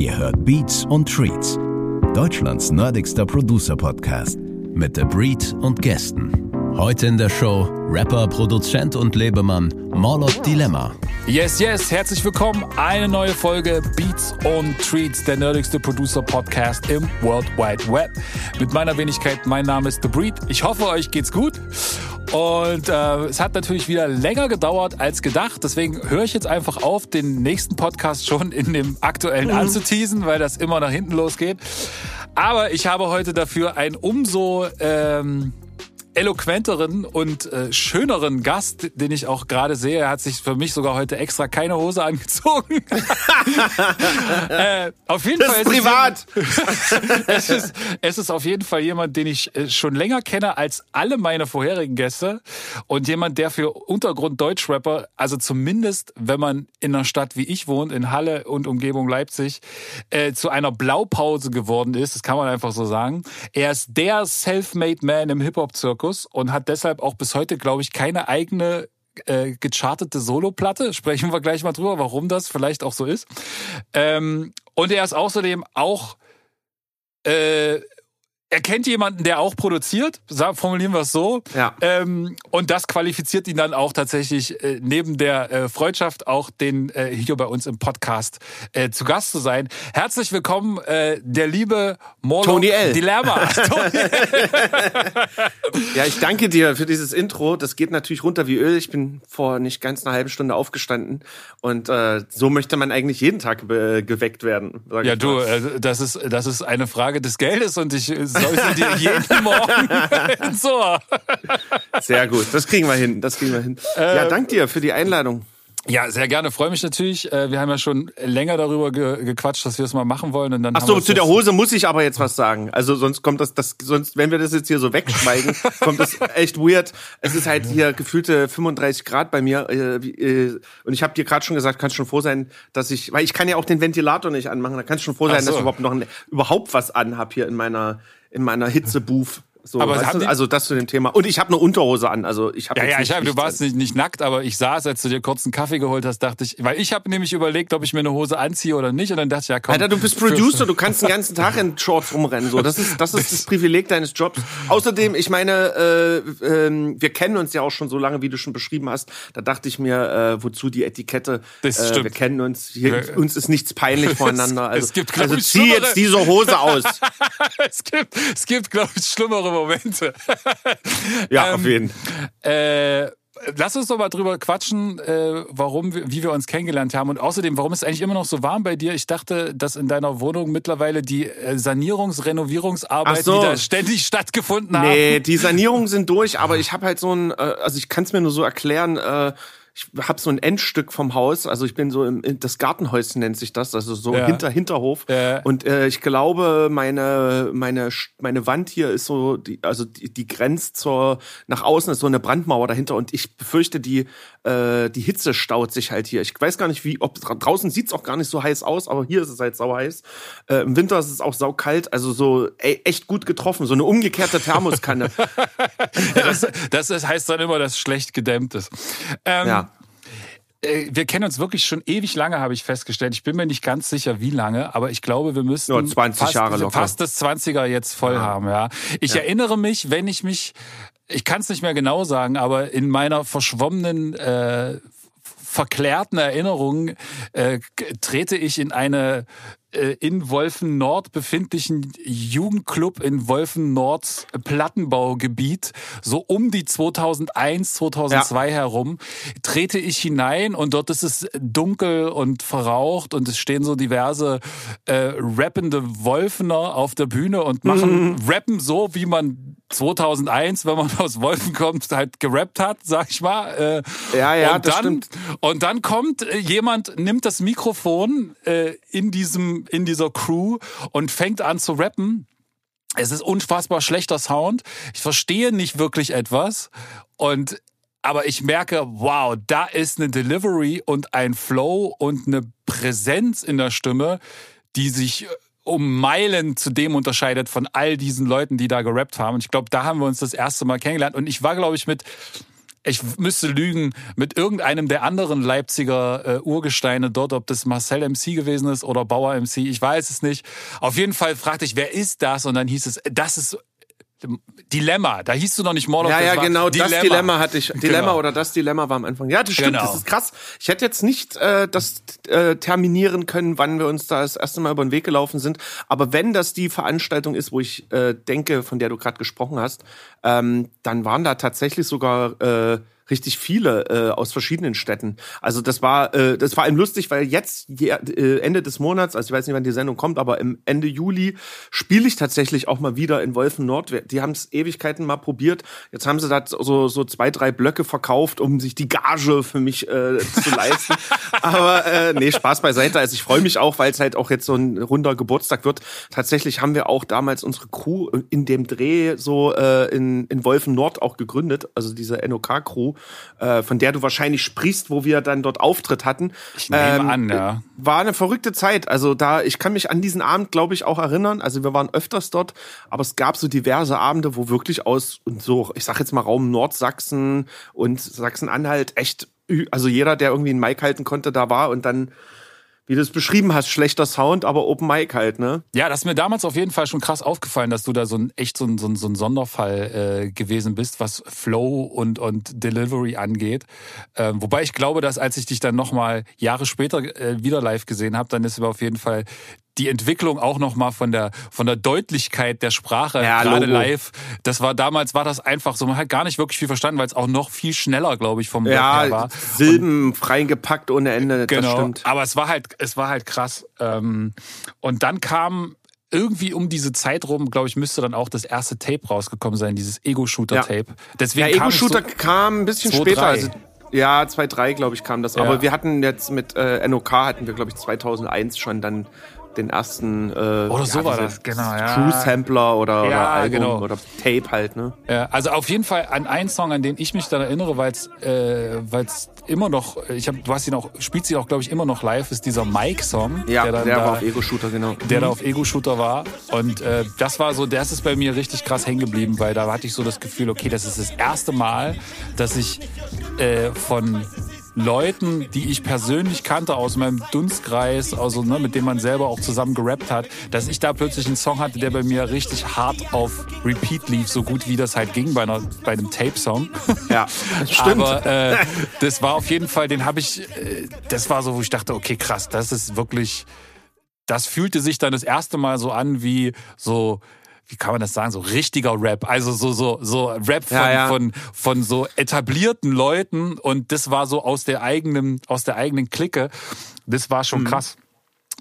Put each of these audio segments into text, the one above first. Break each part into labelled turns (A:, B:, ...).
A: Ihr hört Beats und Treats, Deutschlands nerdigster Producer-Podcast mit The Breed und Gästen. Heute in der Show Rapper, Produzent und Lebemann Morlock Dilemma.
B: Yes, yes, herzlich willkommen. Eine neue Folge Beats und Treats, der nerdigste Producer-Podcast im World Wide Web. Mit meiner Wenigkeit, mein Name ist The Breed. Ich hoffe, euch geht's gut. Und äh, es hat natürlich wieder länger gedauert als gedacht. Deswegen höre ich jetzt einfach auf, den nächsten Podcast schon in dem aktuellen mhm. anzuteasen, weil das immer nach hinten losgeht. Aber ich habe heute dafür ein umso ähm, eloquenteren und äh, schöneren Gast, den ich auch gerade sehe. Er hat sich für mich sogar heute extra keine Hose angezogen.
C: äh, auf jeden das Fall. Ist privat.
B: es, ist, es ist auf jeden Fall jemand, den ich äh, schon länger kenne als alle meine vorherigen Gäste und jemand, der für Untergrund Deutschrapper, also zumindest, wenn man in einer Stadt wie ich wohnt, in Halle und Umgebung Leipzig, äh, zu einer Blaupause geworden ist. Das kann man einfach so sagen. Er ist der Selfmade Man im Hip-Hop-Zirkus Zirkus und hat deshalb auch bis heute, glaube ich, keine eigene äh, gechartete Solo-Platte. Sprechen wir gleich mal drüber, warum das vielleicht auch so ist. Ähm, und er ist außerdem auch äh, er kennt jemanden, der auch produziert, formulieren wir es so. Ja. Ähm, und das qualifiziert ihn dann auch tatsächlich äh, neben der äh, Freundschaft auch den äh, hier bei uns im Podcast äh, zu Gast zu sein. Herzlich willkommen, äh, der liebe Morlock
C: Tony L.
B: Dilemma.
C: ja, ich danke dir für dieses Intro. Das geht natürlich runter wie Öl. Ich bin vor nicht ganz einer halben Stunde aufgestanden und äh, so möchte man eigentlich jeden Tag geweckt werden.
B: Ja, du, äh, das ist das ist eine Frage des Geldes und ich säuse dir jeden Morgen ins Ohr.
C: Sehr gut, das kriegen wir hin, das kriegen wir hin. Äh, ja, dank dir für die Einladung.
B: Ja, sehr gerne. Freue mich natürlich. Äh, wir haben ja schon länger darüber ge gequatscht, dass wir es mal machen wollen. Und dann
C: Ach so, zu der Hose muss ich aber jetzt was sagen. Also sonst kommt das, das, sonst, wenn wir das jetzt hier so wegschweigen, kommt das echt weird. Es ist halt hier gefühlte 35 Grad bei mir. Äh, äh, und ich habe dir gerade schon gesagt, kannst schon froh sein, dass ich, weil ich kann ja auch den Ventilator nicht anmachen. Da kannst du schon froh sein, so. dass ich überhaupt noch ein, überhaupt was anhab hier in meiner in meiner Hitzebooth. So, aber weißt du? also das zu dem Thema. Und ich habe eine Unterhose an. Also ich habe
B: ja, ja, ich hab, du warst nicht, nicht nackt, aber ich saß, als du dir kurz einen Kaffee geholt hast, dachte ich, weil ich habe nämlich überlegt, ob ich mir eine Hose anziehe oder nicht. Und dann dachte ich, ja komm.
C: Alter, du bist Producer, du kannst den ganzen Tag in Shorts rumrennen. So, das ist das ist das Privileg deines Jobs. Außerdem, ich meine, äh, äh, wir kennen uns ja auch schon so lange, wie du schon beschrieben hast. Da dachte ich mir, äh, wozu die Etikette? Das äh, stimmt. Wir kennen uns. Hier, uns ist nichts peinlich voreinander. Also, es gibt, also zieh jetzt diese Hose aus.
B: es gibt, es gibt, glaube ich, schlimmere Momente.
C: ja, ähm, auf jeden.
B: Äh, lass uns doch mal drüber quatschen, äh, warum, wie wir uns kennengelernt haben und außerdem, warum ist eigentlich immer noch so warm bei dir? Ich dachte, dass in deiner Wohnung mittlerweile die äh, Sanierungs-, Renovierungsarbeiten so. wieder ständig stattgefunden haben.
C: Nee, die Sanierungen sind durch, aber ich habe halt so ein, äh, also ich kann es mir nur so erklären, äh, ich habe so ein Endstück vom Haus, also ich bin so im das Gartenhäuschen nennt sich das, also so ja. hinter Hinterhof. Ja. Und äh, ich glaube, meine meine meine Wand hier ist so, die, also die, die grenzt zur nach außen ist so eine Brandmauer dahinter und ich befürchte, die äh, die Hitze staut sich halt hier. Ich weiß gar nicht, wie ob draußen sieht's auch gar nicht so heiß aus, aber hier ist es halt sau heiß. Äh, Im Winter ist es auch sau kalt, also so ey, echt gut getroffen, so eine umgekehrte Thermoskanne.
B: das, das heißt dann immer, dass schlecht gedämmt ist. Ähm, ja. Äh, wir kennen uns wirklich schon ewig lange, habe ich festgestellt. Ich bin mir nicht ganz sicher, wie lange, aber ich glaube, wir müssen
C: Nur 20
B: fast,
C: Jahre locker.
B: fast das 20er jetzt voll ja. haben. Ja, ich ja. erinnere mich, wenn ich mich, ich kann es nicht mehr genau sagen, aber in meiner verschwommenen äh, verklärten Erinnerung äh, trete ich in eine in Wolfen Nord befindlichen Jugendclub in Wolfen Nords Plattenbaugebiet, so um die 2001, 2002 ja. herum, trete ich hinein und dort ist es dunkel und verraucht und es stehen so diverse äh, rappende Wolfener auf der Bühne und machen mhm. rappen so, wie man 2001, wenn man aus Wolfen kommt, halt gerappt hat, sag ich mal.
C: Äh, ja, ja,
B: und
C: das
B: dann,
C: stimmt.
B: Und dann kommt äh, jemand, nimmt das Mikrofon äh, in diesem in dieser Crew und fängt an zu rappen. Es ist unfassbar schlechter Sound. Ich verstehe nicht wirklich etwas und aber ich merke, wow, da ist eine Delivery und ein Flow und eine Präsenz in der Stimme, die sich um Meilen zu dem unterscheidet von all diesen Leuten, die da gerappt haben. Und ich glaube, da haben wir uns das erste Mal kennengelernt. Und ich war, glaube ich, mit ich müsste lügen, mit irgendeinem der anderen Leipziger äh, Urgesteine dort, ob das Marcel MC gewesen ist oder Bauer MC, ich weiß es nicht. Auf jeden Fall fragte ich, wer ist das? Und dann hieß es, das ist Dilemma, da hieß du noch nicht Mord
C: Ja, ja, genau, Dilemma. das Dilemma hatte ich. Dilemma genau. oder das Dilemma war am Anfang. Ja, das stimmt, genau. das ist krass. Ich hätte jetzt nicht äh, das äh, terminieren können, wann wir uns da das erste Mal über den Weg gelaufen sind. Aber wenn das die Veranstaltung ist, wo ich äh, denke, von der du gerade gesprochen hast, ähm, dann waren da tatsächlich sogar äh, richtig viele äh, aus verschiedenen Städten. Also das war äh, das war eben lustig, weil jetzt äh, Ende des Monats, also ich weiß nicht, wann die Sendung kommt, aber im Ende Juli spiele ich tatsächlich auch mal wieder in Wolfen Nord. Die haben es Ewigkeiten mal probiert. Jetzt haben sie da so so zwei drei Blöcke verkauft, um sich die Gage für mich äh, zu leisten. aber äh, nee, Spaß beiseite. Also ich freue mich auch, weil es halt auch jetzt so ein runder Geburtstag wird. Tatsächlich haben wir auch damals unsere Crew in dem Dreh so äh, in in Wolfen Nord auch gegründet, also diese NOK Crew äh, von der du wahrscheinlich sprichst, wo wir dann dort Auftritt hatten.
B: Ich nehme ähm, an, ja.
C: War eine verrückte Zeit. Also da, ich kann mich an diesen Abend, glaube ich, auch erinnern. Also wir waren öfters dort, aber es gab so diverse Abende, wo wirklich aus und so, ich sag jetzt mal Raum Nordsachsen und Sachsen-Anhalt echt, also jeder, der irgendwie einen Mic halten konnte, da war und dann wie du es beschrieben hast, schlechter Sound, aber Open Mic halt, ne?
B: Ja, das ist mir damals auf jeden Fall schon krass aufgefallen, dass du da so ein echt so ein, so ein, so ein Sonderfall äh, gewesen bist, was Flow und, und Delivery angeht. Ähm, wobei ich glaube, dass als ich dich dann nochmal Jahre später äh, wieder live gesehen habe, dann ist aber auf jeden Fall die Entwicklung auch noch mal von der von der Deutlichkeit der Sprache ja, gerade Logo. live. Das war damals war das einfach so man hat gar nicht wirklich viel verstanden, weil es auch noch viel schneller, glaube ich, vom
C: ja, her war. Silben freigepackt ohne Ende. Genau. Das stimmt.
B: Aber es war halt es war halt krass. Ähm, und dann kam irgendwie um diese Zeit rum, glaube ich, müsste dann auch das erste Tape rausgekommen sein, dieses Ego-Shooter-Tape.
C: Ja. Deswegen ja, Ego-Shooter so kam ein bisschen später. Also ja, 2.3, glaube ich, kam das. Ja. Aber wir hatten jetzt mit äh, NOK hatten wir, glaube ich, 2001 schon dann den ersten äh,
B: oder so ja, war das genau ja.
C: True Sampler oder, ja, oder Album genau. oder Tape halt ne
B: ja, also auf jeden Fall an einen Song an den ich mich dann erinnere weil es äh, weil es immer noch ich habe du hast ihn auch spielt ihn auch glaube ich immer noch live ist dieser Mike Song
C: ja der, der da, war auf Ego Shooter genau
B: der mhm. da auf Ego Shooter war und äh, das war so das ist bei mir richtig krass hängen geblieben weil da hatte ich so das Gefühl okay das ist das erste Mal dass ich äh, von Leuten, die ich persönlich kannte aus meinem Dunstkreis, also ne, mit dem man selber auch zusammen gerappt hat, dass ich da plötzlich einen Song hatte, der bei mir richtig hart auf Repeat lief, so gut wie das halt ging bei, einer, bei einem Tape-Song.
C: Ja, stimmt.
B: Aber äh, das war auf jeden Fall, den habe ich, äh, das war so, wo ich dachte, okay, krass, das ist wirklich, das fühlte sich dann das erste Mal so an wie so wie kann man das sagen, so richtiger Rap. Also so, so, so Rap von, ja, ja. von, von so etablierten Leuten und das war so aus der eigenen, aus der eigenen Clique. Das war schon mhm. krass.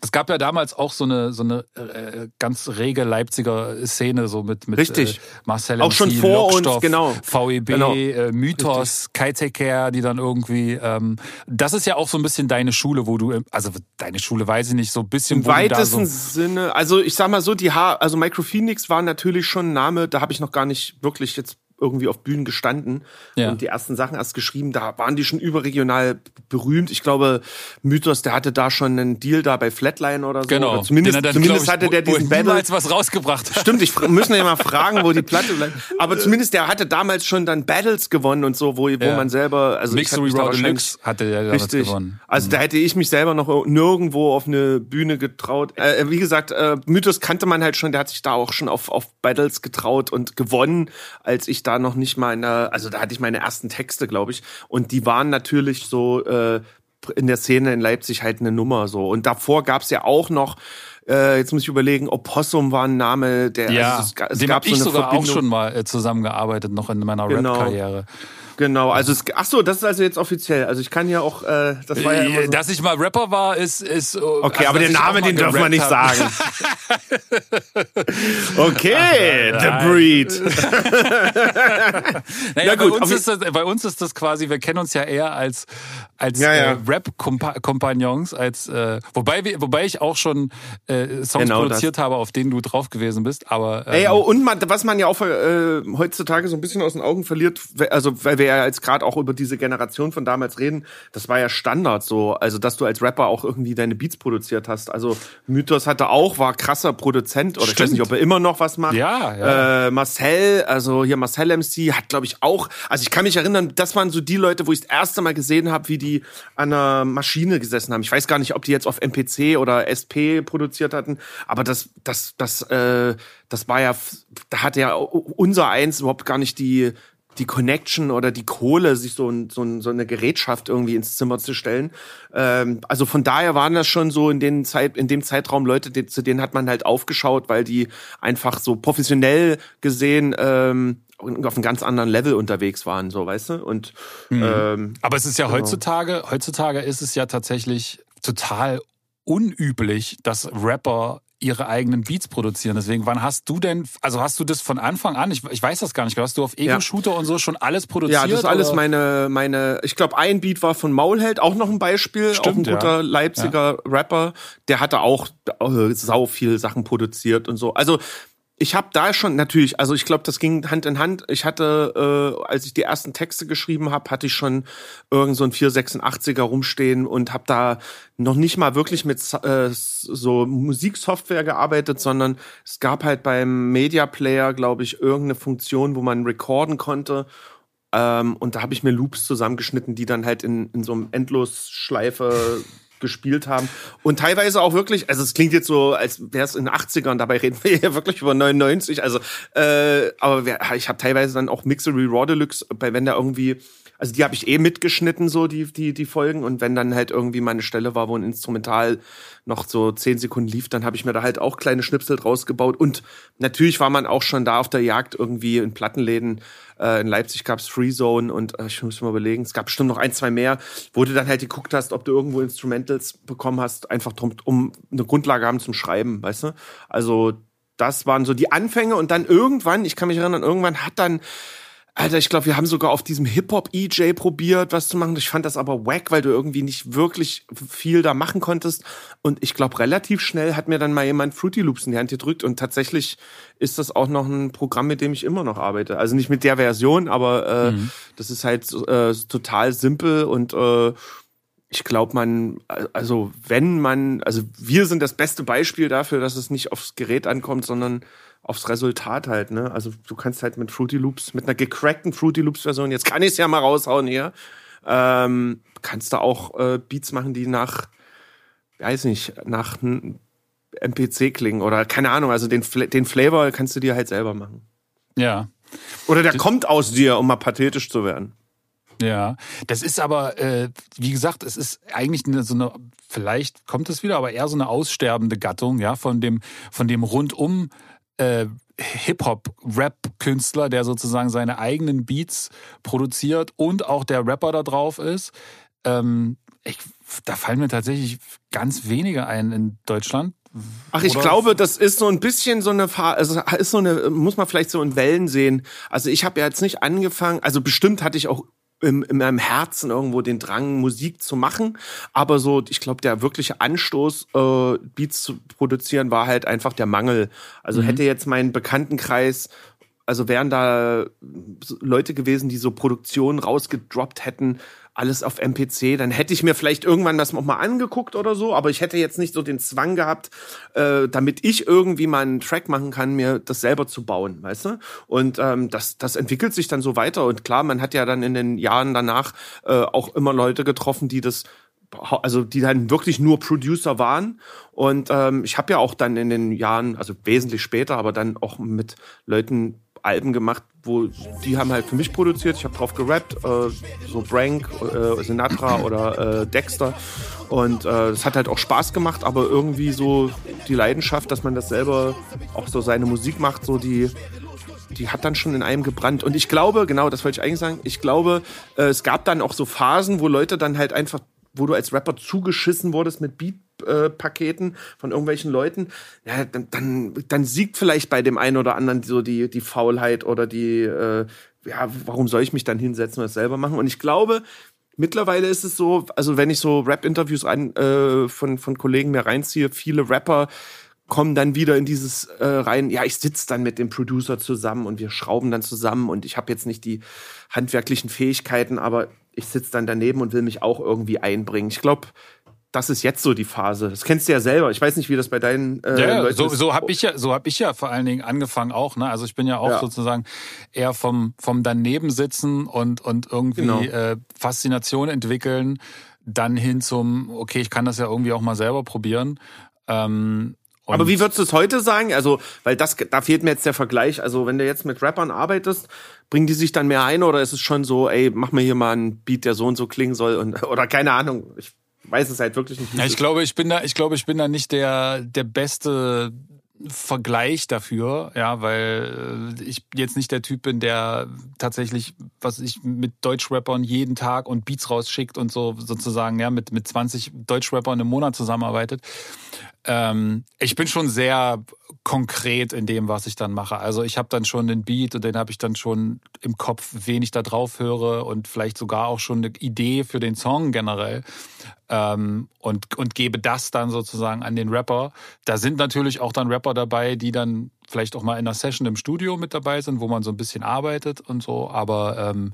B: Es gab ja damals auch so eine so eine äh, ganz rege Leipziger Szene so mit mit
C: Richtig. Äh,
B: Marcel
C: auch MC, schon vor Lockstoff, uns genau
B: VEB genau. Äh, Mythos Care, die dann irgendwie ähm, das ist ja auch so ein bisschen deine Schule wo du also deine Schule weiß ich nicht so ein bisschen
C: im weitesten so Sinne also ich sag mal so die ha also Micro Phoenix war natürlich schon ein Name da habe ich noch gar nicht wirklich jetzt irgendwie auf Bühnen gestanden ja. und die ersten Sachen erst geschrieben. Da waren die schon überregional berühmt. Ich glaube, Mythos, der hatte da schon einen Deal da bei Flatline oder so.
B: Genau.
C: Oder zumindest dann, zumindest ich, hatte der diesen
B: Battle. was rausgebracht.
C: Stimmt, ich müssen ja mal fragen, wo die Platte bleibt. Aber zumindest der hatte damals schon dann Battles gewonnen und so, wo, wo ja. man selber, also
B: Mixery Raw Deluxe hatte der damals richtig. gewonnen.
C: Also mhm. da hätte ich mich selber noch nirgendwo auf eine Bühne getraut. Äh, wie gesagt, äh, Mythos kannte man halt schon, der hat sich da auch schon auf, auf Battles getraut und gewonnen, als ich da da noch nicht meine, also da hatte ich meine ersten Texte, glaube ich. Und die waren natürlich so äh, in der Szene in Leipzig halt eine Nummer so. Und davor gab es ja auch noch äh, jetzt muss ich überlegen, Opossum war ein Name, der
B: ja, also es, es dem gab so ich sogar Verbindung. auch schon mal äh, zusammengearbeitet noch in meiner genau. Rap-Karriere.
C: Genau, also es, ach so, das ist also jetzt offiziell. Also ich kann ja auch, äh, das war ja immer
B: so. Dass ich mal Rapper war, ist ist
C: okay, also, aber den Namen, den dürfen wir nicht sagen. okay, ach, The Breed.
B: naja, gut, bei uns, ist das, bei uns ist das quasi, wir kennen uns ja eher als als ja, ja. Äh, Rap-Kompagnons, als äh, wobei wir, wobei ich auch schon äh, Songs genau produziert das. habe, auf denen du drauf gewesen bist. Aber
C: ähm, Ey, oh, und man, was man ja auch äh, heutzutage so ein bisschen aus den Augen verliert, also weil wir ja jetzt gerade auch über diese Generation von damals reden, das war ja Standard so, also dass du als Rapper auch irgendwie deine Beats produziert hast. Also Mythos hatte auch, war krasser Produzent oder Stimmt. ich weiß nicht, ob er immer noch was macht.
B: Ja, ja.
C: Äh, Marcel, also hier Marcel MC hat glaube ich auch, also ich kann mich erinnern, das waren so die Leute, wo ich das erste Mal gesehen habe, wie die an einer Maschine gesessen haben. Ich weiß gar nicht, ob die jetzt auf MPC oder SP produziert hatten, aber das das das äh, das war ja, da hat ja unser eins überhaupt gar nicht die, die Connection oder die Kohle, sich so, ein, so, ein, so eine Gerätschaft irgendwie ins Zimmer zu stellen. Ähm, also von daher waren das schon so in, den Zeit, in dem Zeitraum Leute, die, zu denen hat man halt aufgeschaut, weil die einfach so professionell gesehen ähm, auf einem ganz anderen Level unterwegs waren, so weißt du. Und
B: mhm. ähm, aber es ist ja genau. heutzutage, heutzutage ist es ja tatsächlich total unüblich, dass Rapper ihre eigenen Beats produzieren. Deswegen, wann hast du denn, also hast du das von Anfang an, ich, ich weiß das gar nicht, hast du auf Ego-Shooter ja. und so schon alles produziert?
C: Ja, das ist alles oder? meine, meine, ich glaube, ein Beat war von Maulheld, auch noch ein Beispiel, Stimmt, auch ein guter ja. Leipziger ja. Rapper, der hatte auch äh, sau viel Sachen produziert und so. Also ich habe da schon natürlich, also ich glaube, das ging Hand in Hand. Ich hatte, äh, als ich die ersten Texte geschrieben habe, hatte ich schon irgend so ein 486er rumstehen und habe da noch nicht mal wirklich mit äh, so Musiksoftware gearbeitet, sondern es gab halt beim Media Player, glaube ich, irgendeine Funktion, wo man recorden konnte. Ähm, und da habe ich mir Loops zusammengeschnitten, die dann halt in, in so einem Endlosschleife gespielt haben. Und teilweise auch wirklich, also es klingt jetzt so, als wäre es in den 80ern, dabei reden wir hier wirklich über 99. Also, äh, aber ich habe teilweise dann auch Mixery Raw Deluxe, bei wenn da irgendwie, also die habe ich eh mitgeschnitten, so die, die, die Folgen. Und wenn dann halt irgendwie meine Stelle war, wo ein Instrumental noch so zehn Sekunden lief, dann habe ich mir da halt auch kleine Schnipsel draus gebaut. Und natürlich war man auch schon da auf der Jagd irgendwie in Plattenläden äh, in Leipzig gab's Free Zone und äh, ich muss mal überlegen, es gab bestimmt noch ein, zwei mehr, wo du dann halt geguckt hast, ob du irgendwo Instrumentals bekommen hast, einfach drum, um eine Grundlage haben zum Schreiben, weißt du? Also das waren so die Anfänge und dann irgendwann, ich kann mich erinnern, irgendwann hat dann Alter, ich glaube, wir haben sogar auf diesem Hip-Hop-EJ probiert, was zu machen. Ich fand das aber wack, weil du irgendwie nicht wirklich viel da machen konntest. Und ich glaube, relativ schnell hat mir dann mal jemand Fruity Loops in die Hand gedrückt. Und tatsächlich ist das auch noch ein Programm, mit dem ich immer noch arbeite. Also nicht mit der Version, aber äh, mhm. das ist halt äh, total simpel und äh, ich glaube, man, also wenn man, also wir sind das beste Beispiel dafür, dass es nicht aufs Gerät ankommt, sondern aufs Resultat halt, ne? Also du kannst halt mit Fruity Loops, mit einer gecrackten Fruity Loops Version, jetzt kann ich es ja mal raushauen hier, ähm, kannst du auch äh, Beats machen, die nach, weiß nicht, nach MPC klingen oder keine Ahnung, also den, den Flavor kannst du dir halt selber machen.
B: Ja.
C: Oder der das kommt aus dir, um mal pathetisch zu werden.
B: Ja, das ist aber, äh, wie gesagt, es ist eigentlich eine, so eine, vielleicht kommt es wieder, aber eher so eine aussterbende Gattung, ja, von dem, von dem rundum äh, Hip-Hop-Rap-Künstler, der sozusagen seine eigenen Beats produziert und auch der Rapper da drauf ist. Ähm, ich, da fallen mir tatsächlich ganz wenige ein in Deutschland.
C: Ach, ich Oder? glaube, das ist so ein bisschen so eine Fahr also ist so eine muss man vielleicht so in Wellen sehen. Also ich habe ja jetzt nicht angefangen, also bestimmt hatte ich auch im, in meinem Herzen irgendwo den Drang, Musik zu machen. Aber so, ich glaube, der wirkliche Anstoß, äh, Beats zu produzieren, war halt einfach der Mangel. Also mhm. hätte jetzt mein Bekanntenkreis also wären da Leute gewesen, die so Produktionen rausgedroppt hätten, alles auf MPC, dann hätte ich mir vielleicht irgendwann das noch mal angeguckt oder so, aber ich hätte jetzt nicht so den Zwang gehabt, äh, damit ich irgendwie mal einen Track machen kann, mir das selber zu bauen, weißt du? Und ähm, das, das entwickelt sich dann so weiter und klar, man hat ja dann in den Jahren danach äh, auch immer Leute getroffen, die das also die dann wirklich nur Producer waren. Und ähm, ich habe ja auch dann in den Jahren, also wesentlich später, aber dann auch mit Leuten Alben gemacht, wo die haben halt für mich produziert. Ich habe drauf gerappt, äh, so Brank, äh, Sinatra oder äh, Dexter. Und äh, es hat halt auch Spaß gemacht, aber irgendwie so die Leidenschaft, dass man das selber auch so seine Musik macht, so die die hat dann schon in einem gebrannt. Und ich glaube, genau, das wollte ich eigentlich sagen, ich glaube, äh, es gab dann auch so Phasen, wo Leute dann halt einfach, wo du als Rapper zugeschissen wurdest mit Beat Paketen von irgendwelchen Leuten, ja, dann, dann, dann siegt vielleicht bei dem einen oder anderen so die, die Faulheit oder die, äh, ja, warum soll ich mich dann hinsetzen und das selber machen? Und ich glaube, mittlerweile ist es so, also wenn ich so Rap-Interviews äh, von, von Kollegen mir reinziehe, viele Rapper komme dann wieder in dieses äh, rein, ja, ich sitze dann mit dem Producer zusammen und wir schrauben dann zusammen und ich habe jetzt nicht die handwerklichen Fähigkeiten, aber ich sitze dann daneben und will mich auch irgendwie einbringen. Ich glaube, das ist jetzt so die Phase. Das kennst du ja selber. Ich weiß nicht, wie das bei deinen
B: äh, ja, Leuten so, ist. So habe ich ja, so habe ich ja vor allen Dingen angefangen auch. Ne? Also ich bin ja auch ja. sozusagen eher vom vom daneben sitzen und und irgendwie genau. äh, Faszination entwickeln, dann hin zum okay, ich kann das ja irgendwie auch mal selber probieren. Ähm,
C: aber wie würdest du es heute sagen? Also, weil das, da fehlt mir jetzt der Vergleich. Also, wenn du jetzt mit Rappern arbeitest, bringen die sich dann mehr ein oder ist es schon so, ey, mach mir hier mal einen Beat, der so und so klingen soll und, oder keine Ahnung. Ich weiß es halt wirklich nicht.
B: Ja, ich glaube, ich bin da, ich glaube, ich bin da nicht der, der beste Vergleich dafür, ja, weil äh, ich jetzt nicht der Typ bin, der tatsächlich, was ich mit Deutschrappern jeden Tag und Beats rausschickt und so sozusagen, ja, mit, mit 20 Deutschrappern im Monat zusammenarbeitet. Ähm, ich bin schon sehr konkret in dem, was ich dann mache. Also ich habe dann schon den Beat und den habe ich dann schon im Kopf, wen ich da drauf höre und vielleicht sogar auch schon eine Idee für den Song generell ähm, und, und gebe das dann sozusagen an den Rapper. Da sind natürlich auch dann Rapper dabei, die dann vielleicht auch mal in einer Session im Studio mit dabei sind, wo man so ein bisschen arbeitet und so, aber ähm,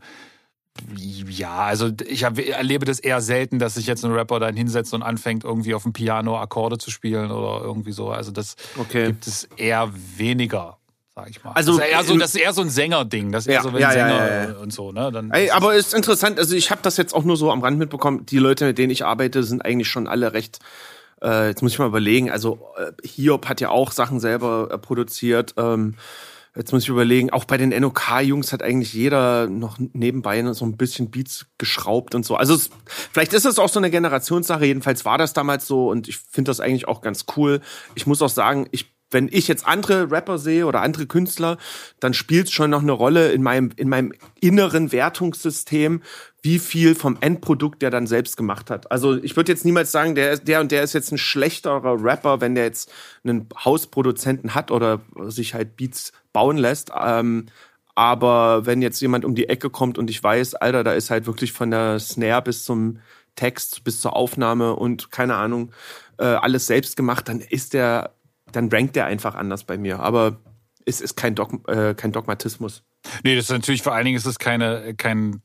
B: ja, also ich erlebe das eher selten, dass sich jetzt ein Rapper dann hinsetzt und anfängt, irgendwie auf dem Piano Akkorde zu spielen oder irgendwie so. Also das okay. gibt es eher weniger, sag ich mal. Also das ist eher so, das ist eher so ein Sänger-Ding. Das ist eher ja, so ein ja, Sänger ja, und so, ne?
C: Dann Ey, aber ist interessant, also ich habe das jetzt auch nur so am Rand mitbekommen. Die Leute, mit denen ich arbeite, sind eigentlich schon alle recht äh, jetzt muss ich mal überlegen, also äh, Hiob hat ja auch Sachen selber äh, produziert. Ähm, Jetzt muss ich überlegen, auch bei den NOK-Jungs hat eigentlich jeder noch nebenbei so ein bisschen Beats geschraubt und so. Also es, vielleicht ist es auch so eine Generationssache, jedenfalls war das damals so und ich finde das eigentlich auch ganz cool. Ich muss auch sagen, ich wenn ich jetzt andere Rapper sehe oder andere Künstler, dann spielt es schon noch eine Rolle in meinem, in meinem inneren Wertungssystem, wie viel vom Endprodukt der dann selbst gemacht hat. Also ich würde jetzt niemals sagen, der, der und der ist jetzt ein schlechterer Rapper, wenn der jetzt einen Hausproduzenten hat oder sich halt Beats bauen lässt. Ähm, aber wenn jetzt jemand um die Ecke kommt und ich weiß, Alter, da ist halt wirklich von der Snare bis zum Text, bis zur Aufnahme und keine Ahnung, äh, alles selbst gemacht, dann ist der dann rankt der einfach anders bei mir. Aber es ist kein, Dog, äh, kein Dogmatismus.
B: Nee, das ist natürlich vor allen Dingen ist es keine, kein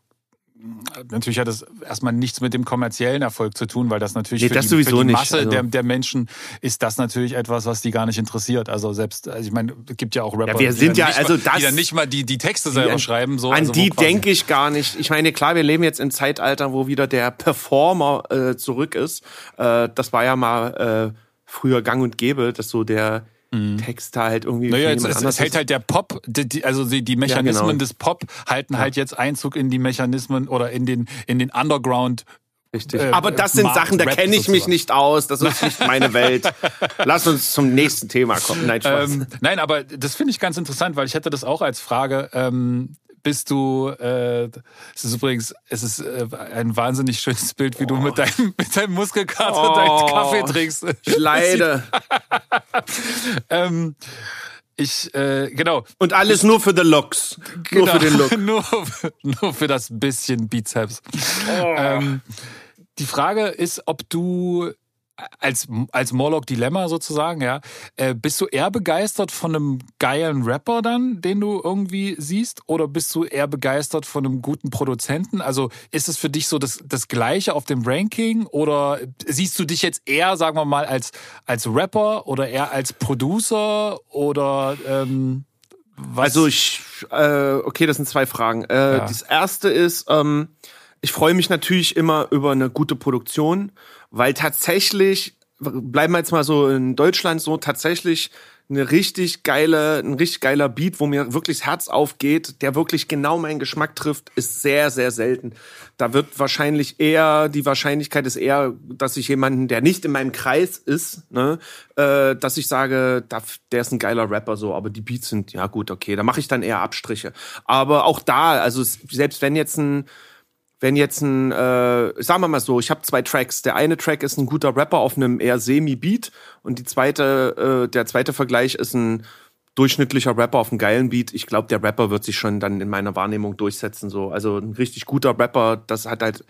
B: Natürlich hat das erstmal nichts mit dem kommerziellen Erfolg zu tun, weil das natürlich nee, für,
C: das
B: die, für,
C: die,
B: Masse also der, der, Menschen ist das natürlich etwas, was die gar nicht interessiert. Also selbst, also ich meine, es gibt ja auch Rapper,
C: ja, wir sind
B: die,
C: ja, also
B: mal, das, die dann nicht mal die, die Texte selber die, schreiben. So,
C: an
B: also
C: die denke ich gar nicht. Ich meine, klar, wir leben jetzt im Zeitalter, wo wieder der Performer äh, zurück ist. Äh, das war ja mal äh, früher gang und gäbe, dass so der mhm. Text da halt irgendwie.
B: Naja, jetzt, es, es hält halt der Pop, die, also die, die Mechanismen ja, genau. des Pop halten ja. halt jetzt Einzug in die Mechanismen oder in den, in den Underground
C: Richtig. Äh, Aber das sind Markt, Sachen, da kenne ich mich nicht aus. Das ist nicht meine Welt. Lass uns zum nächsten Thema kommen. Nein, Spaß.
B: Ähm, nein, aber das finde ich ganz interessant, weil ich hätte das auch als Frage. Ähm, bist du, äh, es ist übrigens, es ist äh, ein wahnsinnig schönes Bild, wie oh. du mit deinem, mit deinem Muskelkater oh. deinen Kaffee trinkst.
C: Ich leide.
B: ähm, ich, äh, genau.
C: Und alles nur für the Looks.
B: Genau, nur für den Look. nur, nur für das bisschen Bizeps. Oh. Ähm, die Frage ist, ob du als, als Morlock-Dilemma sozusagen, ja, äh, bist du eher begeistert von einem geilen Rapper dann, den du irgendwie siehst, oder bist du eher begeistert von einem guten Produzenten? Also ist es für dich so das, das Gleiche auf dem Ranking oder siehst du dich jetzt eher, sagen wir mal, als, als Rapper oder eher als Producer oder ähm,
C: was? Also ich, äh, okay, das sind zwei Fragen. Äh, ja. Das erste ist, ähm, ich freue mich natürlich immer über eine gute Produktion weil tatsächlich, bleiben wir jetzt mal so in Deutschland so, tatsächlich eine richtig geile, ein richtig geiler Beat, wo mir wirklich das Herz aufgeht, der wirklich genau meinen Geschmack trifft, ist sehr, sehr selten. Da wird wahrscheinlich eher, die Wahrscheinlichkeit ist eher, dass ich jemanden, der nicht in meinem Kreis ist, ne, äh, dass ich sage, der ist ein geiler Rapper so, aber die Beats sind, ja gut, okay, da mache ich dann eher Abstriche. Aber auch da, also selbst wenn jetzt ein wenn jetzt ein, äh, sagen wir mal so, ich habe zwei Tracks. Der eine Track ist ein guter Rapper auf einem eher Semi-Beat und die zweite, äh, der zweite Vergleich ist ein durchschnittlicher Rapper auf einem geilen Beat. Ich glaube, der Rapper wird sich schon dann in meiner Wahrnehmung durchsetzen. So, also ein richtig guter Rapper, das hat halt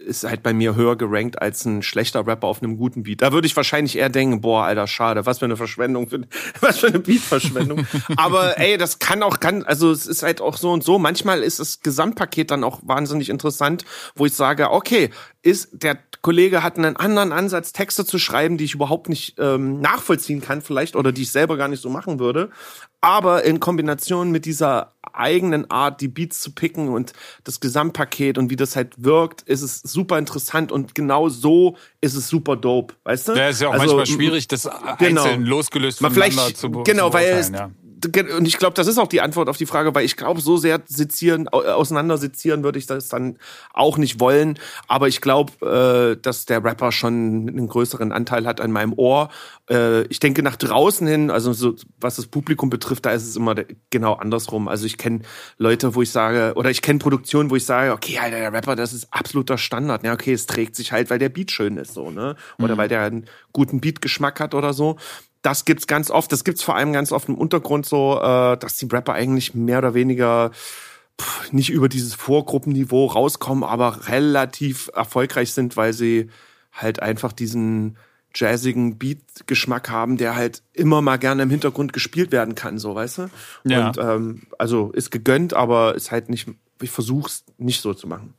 C: ist halt bei mir höher gerankt als ein schlechter Rapper auf einem guten Beat. Da würde ich wahrscheinlich eher denken, boah, Alter, schade, was für eine Verschwendung, für, was für eine Beatverschwendung. Aber ey, das kann auch, kann, also es ist halt auch so und so. Manchmal ist das Gesamtpaket dann auch wahnsinnig interessant, wo ich sage, okay, ist der Kollege hat einen anderen Ansatz, Texte zu schreiben, die ich überhaupt nicht ähm, nachvollziehen kann vielleicht oder die ich selber gar nicht so machen würde. Aber in Kombination mit dieser eigenen Art, die Beats zu picken und das Gesamtpaket und wie das halt wirkt, ist es super interessant und genau so ist es super dope, weißt du?
B: Ja, ist ja auch also, manchmal schwierig, das genau. einzeln losgelöst voneinander zu
C: Genau, weil es, ja und ich glaube, das ist auch die Antwort auf die Frage, weil ich glaube, so sehr sezieren, auseinandersezieren würde ich das dann auch nicht wollen. Aber ich glaube, äh, dass der Rapper schon einen größeren Anteil hat an meinem Ohr. Äh, ich denke nach draußen hin, also so, was das Publikum betrifft, da ist es immer genau andersrum. Also ich kenne Leute, wo ich sage, oder ich kenne Produktionen, wo ich sage, okay, Alter, der Rapper, das ist absoluter Standard. Ja, okay, es trägt sich halt, weil der Beat schön ist, so, ne? Oder mhm. weil der einen guten Beatgeschmack hat oder so das gibt's ganz oft. Das gibt's vor allem ganz oft im Untergrund so, äh, dass die Rapper eigentlich mehr oder weniger pff, nicht über dieses Vorgruppenniveau rauskommen, aber relativ erfolgreich sind, weil sie halt einfach diesen jazzigen Beat-Geschmack haben, der halt immer mal gerne im Hintergrund gespielt werden kann, so, weißt du? Ja. Und ähm, also ist gegönnt, aber ist halt nicht, ich versuch's nicht so zu machen.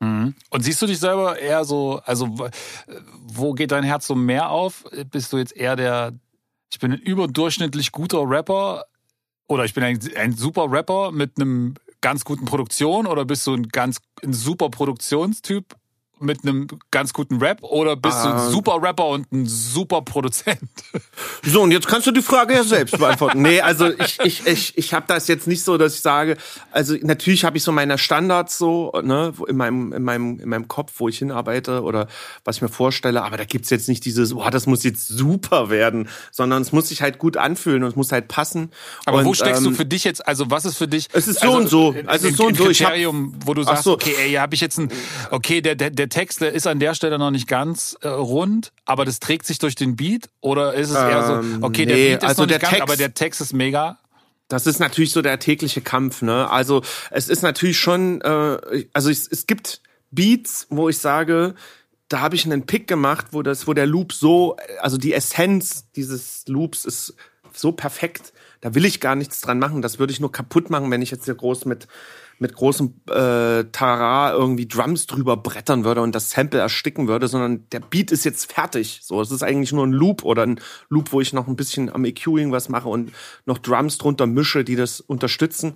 B: Mhm. Und siehst du dich selber eher so, also wo geht dein Herz so mehr auf? Bist du jetzt eher der, ich bin ein überdurchschnittlich guter Rapper oder ich bin ein, ein super Rapper mit einem ganz guten Produktion oder bist du ein ganz ein super Produktionstyp mit einem ganz guten Rap oder bist du ein ah. super Rapper und ein super Produzent?
C: So, und jetzt kannst du die Frage ja selbst beantworten. nee, also ich, ich, ich, ich habe das jetzt nicht so, dass ich sage, also natürlich habe ich so meine Standards so, ne, in meinem, in meinem, in meinem Kopf, wo ich hinarbeite oder was ich mir vorstelle, aber da gibt's jetzt nicht dieses, boah, das muss jetzt super werden, sondern es muss sich halt gut anfühlen und es muss halt passen.
B: Aber
C: und,
B: wo steckst ähm, du für dich jetzt, also was ist für dich?
C: Es ist so also, und so. Also
B: in,
C: so und so.
B: Kriterium, hab, wo du sagst, so. okay, ey, habe ich jetzt ein, okay, der, der, der Text ist an der Stelle noch nicht ganz äh, rund, aber das trägt sich durch den Beat? Oder ist es ähm, eher so, ähm, okay, der Beat ist also noch nicht ganz, Text, aber der Text ist mega?
C: Das ist natürlich so der tägliche Kampf, ne? Also es ist natürlich schon, äh, also es, es gibt Beats, wo ich sage, da habe ich einen Pick gemacht, wo das, wo der Loop so, also die Essenz dieses Loops ist so perfekt. Da will ich gar nichts dran machen. Das würde ich nur kaputt machen, wenn ich jetzt hier groß mit mit großem äh, Tara irgendwie Drums drüber brettern würde und das Sample ersticken würde, sondern der Beat ist jetzt fertig. So, es ist eigentlich nur ein Loop oder ein Loop, wo ich noch ein bisschen am EQing was mache und noch Drums drunter mische, die das unterstützen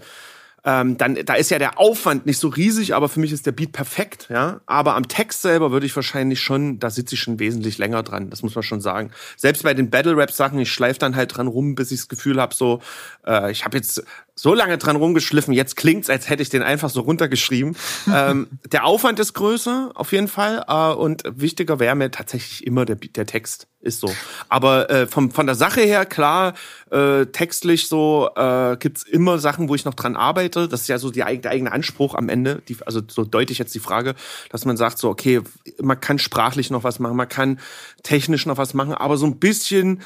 C: ähm, dann da ist ja der Aufwand nicht so riesig, aber für mich ist der Beat perfekt, ja. Aber am Text selber würde ich wahrscheinlich schon, da sitze ich schon wesentlich länger dran, das muss man schon sagen. Selbst bei den Battle Rap Sachen, ich schleife dann halt dran rum, bis ich das Gefühl habe, so, äh, ich habe jetzt so lange dran rumgeschliffen, jetzt klingt's, als hätte ich den einfach so runtergeschrieben. ähm, der Aufwand ist größer, auf jeden Fall, äh, und wichtiger wäre mir tatsächlich immer der, der Text ist so. Aber äh, vom, von der Sache her, klar, äh, textlich so äh, gibt's immer Sachen, wo ich noch dran arbeite. Das ist ja so die, der eigene Anspruch am Ende. Die, also so deute ich jetzt die Frage, dass man sagt so, okay, man kann sprachlich noch was machen, man kann technisch noch was machen, aber so ein bisschen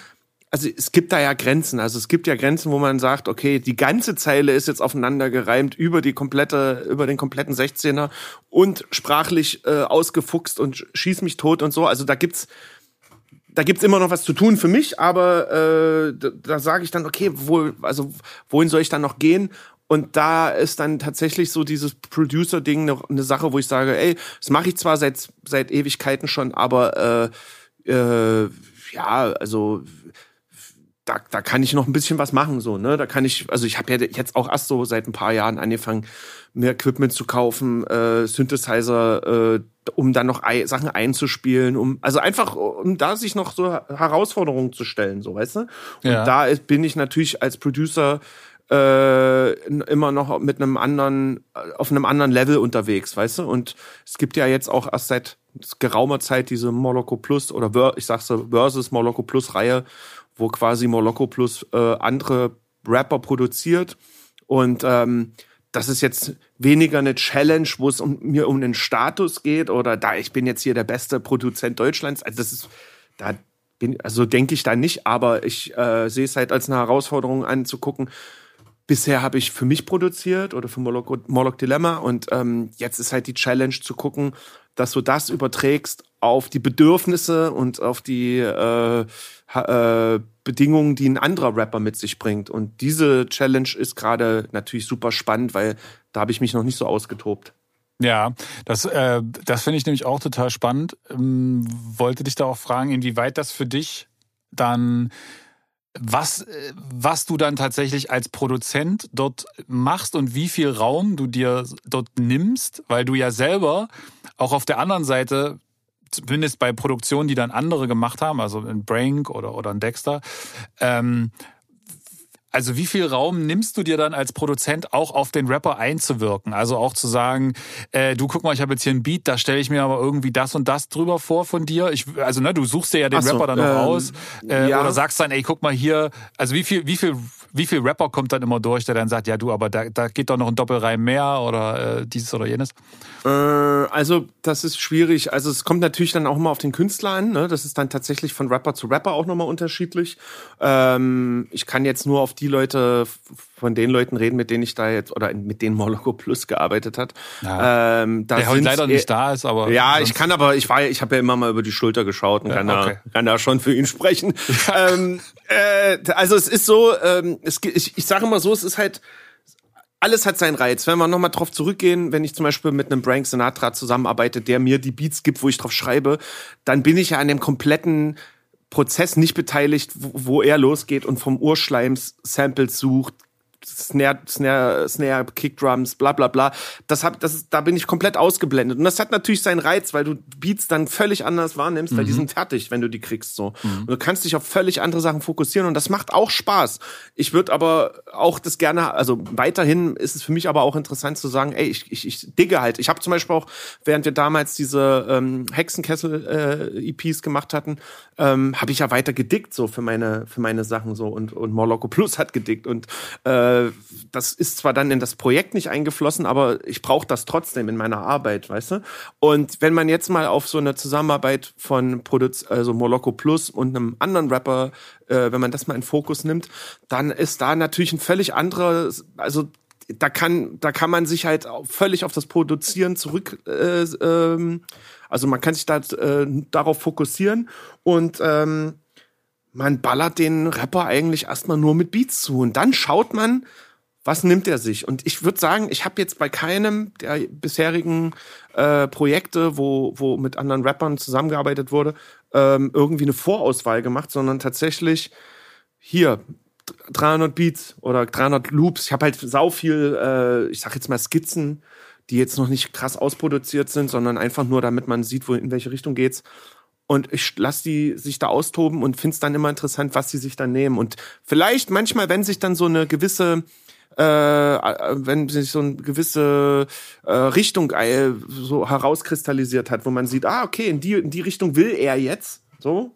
C: also es gibt da ja Grenzen. Also es gibt ja Grenzen, wo man sagt, okay, die ganze Zeile ist jetzt aufeinander gereimt über die komplette, über den kompletten 16er und sprachlich äh, ausgefuchst und schieß mich tot und so. Also da gibt's da gibt's immer noch was zu tun für mich, aber äh, da, da sage ich dann, okay, wo, also wohin soll ich dann noch gehen? Und da ist dann tatsächlich so dieses Producer-Ding noch eine Sache, wo ich sage, ey, das mache ich zwar seit seit Ewigkeiten schon, aber äh, äh, ja, also da, da kann ich noch ein bisschen was machen, so, ne? Da kann ich, also ich habe ja jetzt auch erst so seit ein paar Jahren angefangen, mehr Equipment zu kaufen, äh, Synthesizer, äh, um dann noch ei Sachen einzuspielen, um also einfach um da sich noch so Herausforderungen zu stellen, so weißt du. Und ja. da ist, bin ich natürlich als Producer äh, immer noch mit einem anderen auf einem anderen Level unterwegs, weißt du. Und es gibt ja jetzt auch erst seit geraumer Zeit diese Moloko Plus oder ich sag's so Versus Moloko Plus Reihe, wo quasi Moloko Plus äh, andere Rapper produziert und ähm, das ist jetzt weniger eine Challenge, wo es um, mir um den Status geht oder da ich bin jetzt hier der beste Produzent Deutschlands. Also das ist, da bin, also denke ich da nicht, aber ich äh, sehe es halt als eine Herausforderung an zu gucken, bisher habe ich für mich produziert oder für Morlock Dilemma und ähm, jetzt ist halt die Challenge zu gucken, dass du das überträgst auf die Bedürfnisse und auf die äh, äh, Bedingungen, die ein anderer Rapper mit sich bringt. Und diese Challenge ist gerade natürlich super spannend, weil da habe ich mich noch nicht so ausgetobt.
B: Ja, das, äh, das finde ich nämlich auch total spannend. Ähm, wollte dich da auch fragen, inwieweit das für dich dann was, was du dann tatsächlich als Produzent dort machst und wie viel Raum du dir dort nimmst, weil du ja selber auch auf der anderen Seite zumindest bei Produktionen, die dann andere gemacht haben, also in Brank oder, oder in Dexter, ähm, also wie viel Raum nimmst du dir dann als Produzent auch auf den Rapper einzuwirken? Also auch zu sagen, äh, du guck mal, ich habe jetzt hier ein Beat, da stelle ich mir aber irgendwie das und das drüber vor von dir. Ich, also ne, du suchst dir ja den so, Rapper dann noch ähm, aus äh, ja. oder sagst dann, ey, guck mal hier. Also wie viel, wie viel, wie viel Rapper kommt dann immer durch, der dann sagt, ja du, aber da, da geht doch noch ein Doppelreim mehr oder äh, dieses oder jenes?
C: Äh, also das ist schwierig. Also es kommt natürlich dann auch immer auf den Künstler an. Ne? Das ist dann tatsächlich von Rapper zu Rapper auch nochmal unterschiedlich. Ähm, ich kann jetzt nur auf die Leute, von den Leuten reden, mit denen ich da jetzt, oder mit denen Moloko Plus gearbeitet hat.
B: Ja. Ähm, Der heute leider nicht da ist, aber.
C: Ja, ich kann aber, ich war, ich habe ja immer mal über die Schulter geschaut und ja, kann, okay. da, kann da schon für ihn sprechen. Ähm, äh, also es ist so, ähm, es, ich, ich sage immer so, es ist halt, alles hat seinen Reiz. Wenn wir nochmal drauf zurückgehen, wenn ich zum Beispiel mit einem Brank Sinatra zusammenarbeite, der mir die Beats gibt, wo ich drauf schreibe, dann bin ich ja an dem kompletten Prozess nicht beteiligt, wo, wo er losgeht und vom Urschleims Samples sucht, Snare, Snare, Snare, Kickdrums, bla bla bla. Das hab, das ist, da bin ich komplett ausgeblendet. Und das hat natürlich seinen Reiz, weil du Beats dann völlig anders wahrnimmst, mhm. weil die mhm. sind fertig, wenn du die kriegst. so. Mhm. Und du kannst dich auf völlig andere Sachen fokussieren und das macht auch Spaß. Ich würde aber auch das gerne, also weiterhin ist es für mich aber auch interessant zu sagen, ey, ich, ich, ich digge halt. Ich habe zum Beispiel auch, während wir damals diese ähm, Hexenkessel-EPs äh, gemacht hatten, ähm, habe ich ja weiter gedickt so für meine, für meine Sachen so und, und Morloco Plus hat gedickt und äh, äh, das ist zwar dann in das Projekt nicht eingeflossen, aber ich brauche das trotzdem in meiner Arbeit, weißt du? Und wenn man jetzt mal auf so eine Zusammenarbeit von Produz also Moloko Plus und einem anderen Rapper, äh, wenn man das mal in Fokus nimmt, dann ist da natürlich ein völlig anderer, also da kann, da kann man sich halt völlig auf das Produzieren zurück, äh, ähm, also man kann sich da äh, darauf fokussieren und ähm, man ballert den Rapper eigentlich erstmal nur mit Beats zu und dann schaut man, was nimmt er sich? Und ich würde sagen, ich habe jetzt bei keinem der bisherigen äh, Projekte, wo, wo mit anderen Rappern zusammengearbeitet wurde, ähm, irgendwie eine Vorauswahl gemacht, sondern tatsächlich hier 300 Beats oder 300 Loops. Ich habe halt sau viel, äh, ich sag jetzt mal Skizzen, die jetzt noch nicht krass ausproduziert sind, sondern einfach nur, damit man sieht, wo in welche Richtung geht's. Und ich lasse die sich da austoben und finde es dann immer interessant, was sie sich dann nehmen. Und vielleicht manchmal, wenn sich dann so eine gewisse äh, wenn sich so eine gewisse äh, Richtung äh, so herauskristallisiert hat, wo man sieht, ah, okay, in die, in die Richtung will er jetzt, so,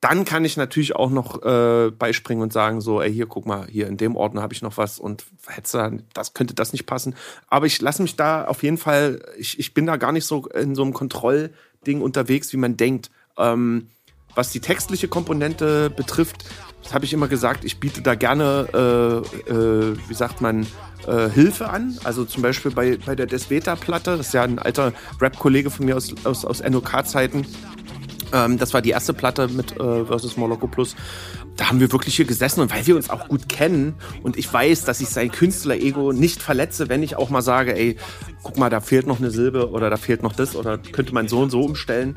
C: dann kann ich natürlich auch noch äh, beispringen und sagen, so, ey, hier, guck mal, hier in dem Ordner habe ich noch was und hätte das könnte das nicht passen. Aber ich lasse mich da auf jeden Fall, ich, ich bin da gar nicht so in so einem Kontrollding unterwegs, wie man denkt. Ähm, was die textliche Komponente betrifft, das habe ich immer gesagt, ich biete da gerne, äh, äh, wie sagt man, äh, Hilfe an. Also zum Beispiel bei, bei der Desveta-Platte, das ist ja ein alter Rap-Kollege von mir aus, aus, aus NOK-Zeiten. Ähm, das war die erste Platte mit äh, Versus Moloko Plus. Da haben wir wirklich hier gesessen und weil wir uns auch gut kennen und ich weiß, dass ich sein Künstler-Ego nicht verletze, wenn ich auch mal sage, ey, guck mal, da fehlt noch eine Silbe oder da fehlt noch das oder könnte man so und so umstellen,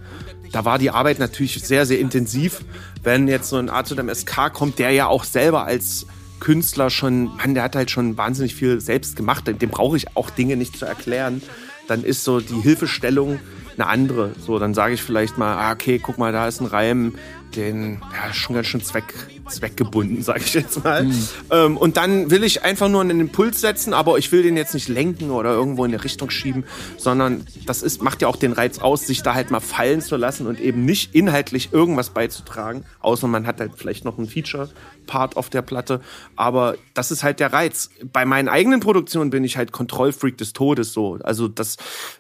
C: da war die Arbeit natürlich sehr, sehr intensiv. Wenn jetzt so ein Art zu dem SK kommt, der ja auch selber als Künstler schon, Mann, der hat halt schon wahnsinnig viel selbst gemacht, dem brauche ich auch Dinge nicht zu erklären, dann ist so die Hilfestellung eine andere. So, dann sage ich vielleicht mal, ah, okay, guck mal, da ist ein Reim, den ja, schon ganz schön zweck, zweckgebunden, sage ich jetzt mal. Mhm. Ähm, und dann will ich einfach nur einen Impuls setzen, aber ich will den jetzt nicht lenken oder irgendwo in eine Richtung schieben, sondern das ist, macht ja auch den Reiz aus, sich da halt mal fallen zu lassen und eben nicht inhaltlich irgendwas beizutragen, außer man hat halt vielleicht noch ein Feature-Part auf der Platte. Aber das ist halt der Reiz. Bei meinen eigenen Produktionen bin ich halt Kontrollfreak des Todes so. Also das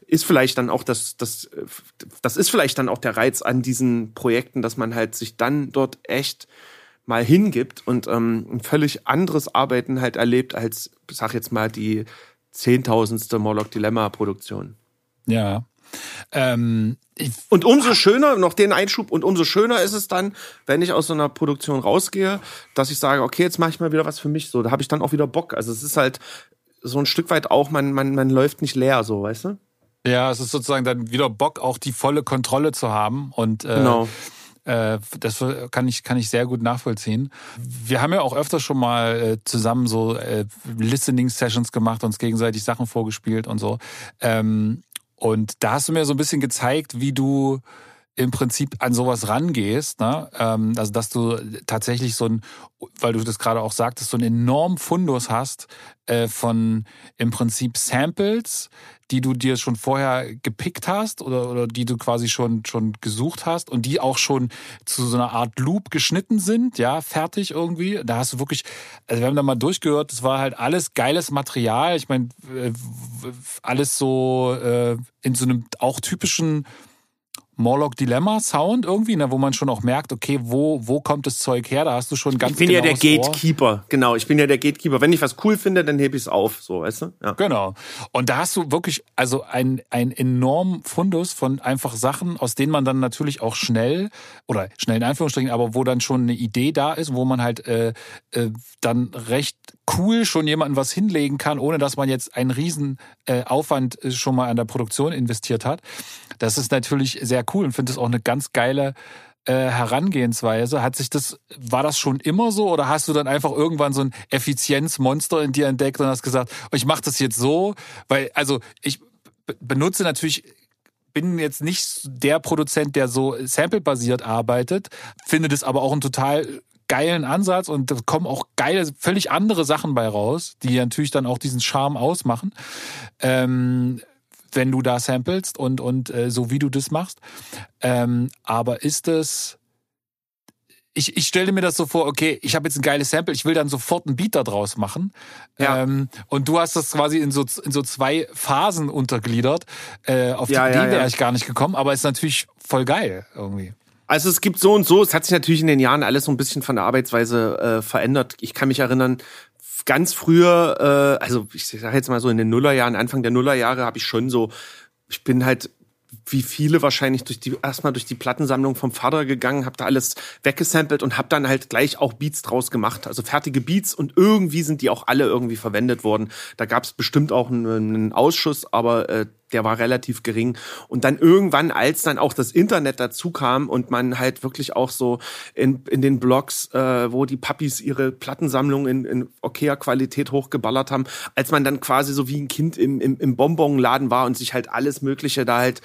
C: ist vielleicht dann auch das, das, das ist vielleicht dann auch der Reiz an diesen Projekten, dass man halt sich dann dort echt mal hingibt und ähm, ein völlig anderes Arbeiten halt erlebt als, sag jetzt mal, die zehntausendste Morlock Dilemma Produktion.
B: Ja.
C: Ähm, und umso schöner, noch den Einschub, und umso schöner ist es dann, wenn ich aus so einer Produktion rausgehe, dass ich sage, okay, jetzt mache ich mal wieder was für mich so. Da habe ich dann auch wieder Bock. Also es ist halt so ein Stück weit auch, man, man, man läuft nicht leer, so, weißt du?
B: Ja, es ist sozusagen dann wieder Bock, auch die volle Kontrolle zu haben. Und äh, genau. Äh, das kann ich, kann ich sehr gut nachvollziehen. Wir haben ja auch öfter schon mal äh, zusammen so äh, Listening-Sessions gemacht, uns gegenseitig Sachen vorgespielt und so. Ähm, und da hast du mir so ein bisschen gezeigt, wie du im Prinzip an sowas rangehst, ne? Ähm, also dass du tatsächlich so ein, weil du das gerade auch sagtest, so einen enormen Fundus hast von im Prinzip Samples, die du dir schon vorher gepickt hast oder, oder die du quasi schon, schon gesucht hast und die auch schon zu so einer Art Loop geschnitten sind, ja, fertig irgendwie. Da hast du wirklich, also wir haben da mal durchgehört, das war halt alles geiles Material. Ich meine, äh, alles so äh, in so einem auch typischen Morlock Dilemma Sound irgendwie, ne, wo man schon auch merkt, okay, wo, wo kommt das Zeug her? Da hast du schon ganz
C: Ich bin ja der Gatekeeper, Ohr. genau. Ich bin ja der Gatekeeper. Wenn ich was cool finde, dann hebe ich es auf, so, weißt du?
B: Ja. Genau. Und da hast du wirklich, also ein, ein enorm Fundus von einfach Sachen, aus denen man dann natürlich auch schnell, oder schnell in Anführungsstrichen, aber wo dann schon eine Idee da ist, wo man halt äh, äh, dann recht cool schon jemanden was hinlegen kann, ohne dass man jetzt einen riesen äh, Aufwand äh, schon mal an der Produktion investiert hat. Das ist natürlich sehr cool und finde es auch eine ganz geile äh, Herangehensweise. Hat sich das, war das schon immer so oder hast du dann einfach irgendwann so ein Effizienzmonster in dir entdeckt und hast gesagt, oh, ich mache das jetzt so, weil also ich benutze natürlich bin jetzt nicht der Produzent, der so sample-basiert arbeitet, finde das aber auch ein total geilen Ansatz und da kommen auch geile, völlig andere Sachen bei raus, die natürlich dann auch diesen Charme ausmachen. Ähm, wenn du da samplest und, und äh, so wie du das machst. Ähm, aber ist es ich, ich stelle mir das so vor, okay, ich habe jetzt ein geiles Sample, ich will dann sofort einen Beat da draus machen. Ja. Ähm, und du hast das quasi in so, in so zwei Phasen untergliedert. Äh, auf ja, die Idee ja, wäre ich gar nicht gekommen, aber ist natürlich voll geil irgendwie.
C: Also es gibt so und so, es hat sich natürlich in den Jahren alles so ein bisschen von der Arbeitsweise äh, verändert. Ich kann mich erinnern, ganz früher, äh, also ich sage jetzt mal so in den Nullerjahren, Anfang der Nullerjahre habe ich schon so, ich bin halt wie viele wahrscheinlich durch die erstmal durch die Plattensammlung vom Vater gegangen, habe da alles weggesampelt und habe dann halt gleich auch Beats draus gemacht, also fertige Beats und irgendwie sind die auch alle irgendwie verwendet worden. Da gab es bestimmt auch einen, Ausschuss, aber äh, der war relativ gering. Und dann irgendwann, als dann auch das Internet dazu kam und man halt wirklich auch so in, in den Blogs, äh, wo die Puppies ihre Plattensammlung in, in okayer Qualität hochgeballert haben, als man dann quasi so wie ein Kind im, im, im Bonbonladen war und sich halt alles Mögliche da halt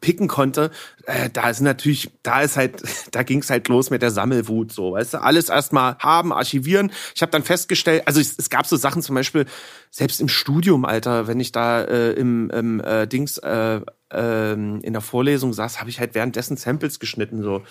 C: picken konnte, äh, da ist natürlich, da ist halt, da ging es halt los mit der Sammelwut, so, weißt du, alles erstmal haben, archivieren. Ich habe dann festgestellt, also es, es gab so Sachen zum Beispiel, selbst im Studium, Alter, wenn ich da äh, im, im äh, Dings äh, äh, in der Vorlesung saß, habe ich halt währenddessen Samples geschnitten so.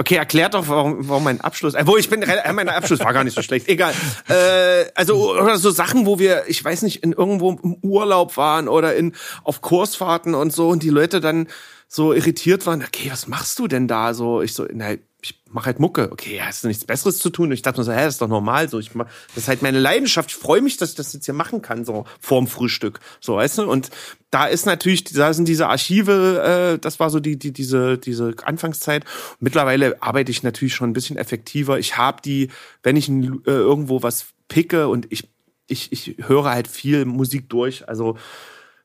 C: Okay, erklärt doch, warum, warum mein Abschluss. Äh, wo ich bin, äh, mein Abschluss war gar nicht so schlecht. Egal. Äh, also oder so Sachen, wo wir, ich weiß nicht, in irgendwo im Urlaub waren oder in auf Kursfahrten und so und die Leute dann so irritiert waren. Okay, was machst du denn da? So ich so, na, ich mache halt Mucke. Okay, hast du nichts Besseres zu tun? Und ich dachte mir so, hä, das ist doch normal. So, ich mach, das ist halt meine Leidenschaft. Ich freue mich, dass ich das jetzt hier machen kann, so vorm Frühstück. So, weißt du? Und da ist natürlich, da sind diese Archive, äh, das war so die, die, diese, diese Anfangszeit. Mittlerweile arbeite ich natürlich schon ein bisschen effektiver. Ich habe die, wenn ich äh, irgendwo was picke und ich, ich, ich höre halt viel Musik durch. Also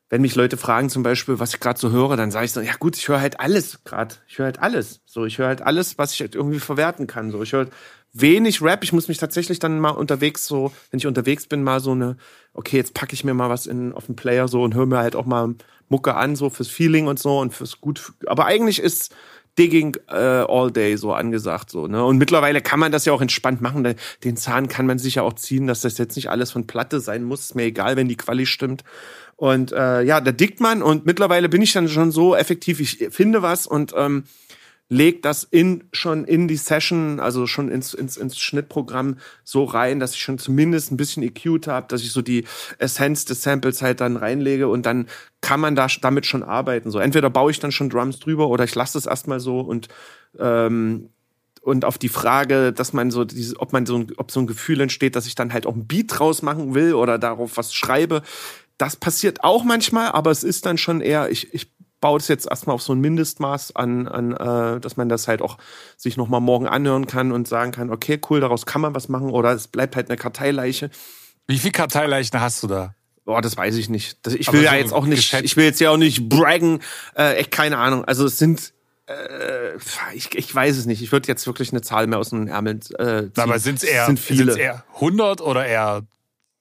C: wenn mich Leute fragen zum Beispiel, was ich gerade so höre, dann sage ich so, ja gut, ich höre halt alles gerade. Ich höre halt alles. So, ich höre halt alles, was ich halt irgendwie verwerten kann. So, ich höre wenig Rap. Ich muss mich tatsächlich dann mal unterwegs so, wenn ich unterwegs bin, mal so eine, okay, jetzt packe ich mir mal was in auf den Player so und höre mir halt auch mal Mucke an, so fürs Feeling und so und fürs gut. Aber eigentlich ist Digging äh, all day so angesagt so ne und mittlerweile kann man das ja auch entspannt machen den Zahn kann man sich ja auch ziehen dass das jetzt nicht alles von Platte sein muss ist mir egal wenn die Quali stimmt und äh, ja, da dickt man und mittlerweile bin ich dann schon so effektiv, ich finde was und ähm, leg das in schon in die Session, also schon ins, ins, ins Schnittprogramm so rein, dass ich schon zumindest ein bisschen EQ'd habe, dass ich so die Essenz des Samples halt dann reinlege und dann kann man da damit schon arbeiten. So entweder baue ich dann schon Drums drüber oder ich lasse es erstmal so und ähm, und auf die Frage, dass man so diese, ob man so ein, ob so ein Gefühl entsteht, dass ich dann halt auch ein Beat draus machen will oder darauf was schreibe. Das passiert auch manchmal, aber es ist dann schon eher, ich, ich baue es jetzt erstmal auf so ein Mindestmaß an, an äh, dass man das halt auch sich nochmal morgen anhören kann und sagen kann, okay, cool, daraus kann man was machen oder es bleibt halt eine Karteileiche.
B: Wie viel Karteileichen hast du da?
C: Boah, das weiß ich nicht. Das, ich will so ja jetzt auch nicht, ich will jetzt ja auch nicht braggen, äh, echt keine Ahnung. Also es sind äh, ich, ich weiß es nicht. Ich würde jetzt wirklich eine Zahl mehr aus dem Ärmel äh, ziehen.
B: Aber sind es eher, sind viele. eher 100 oder eher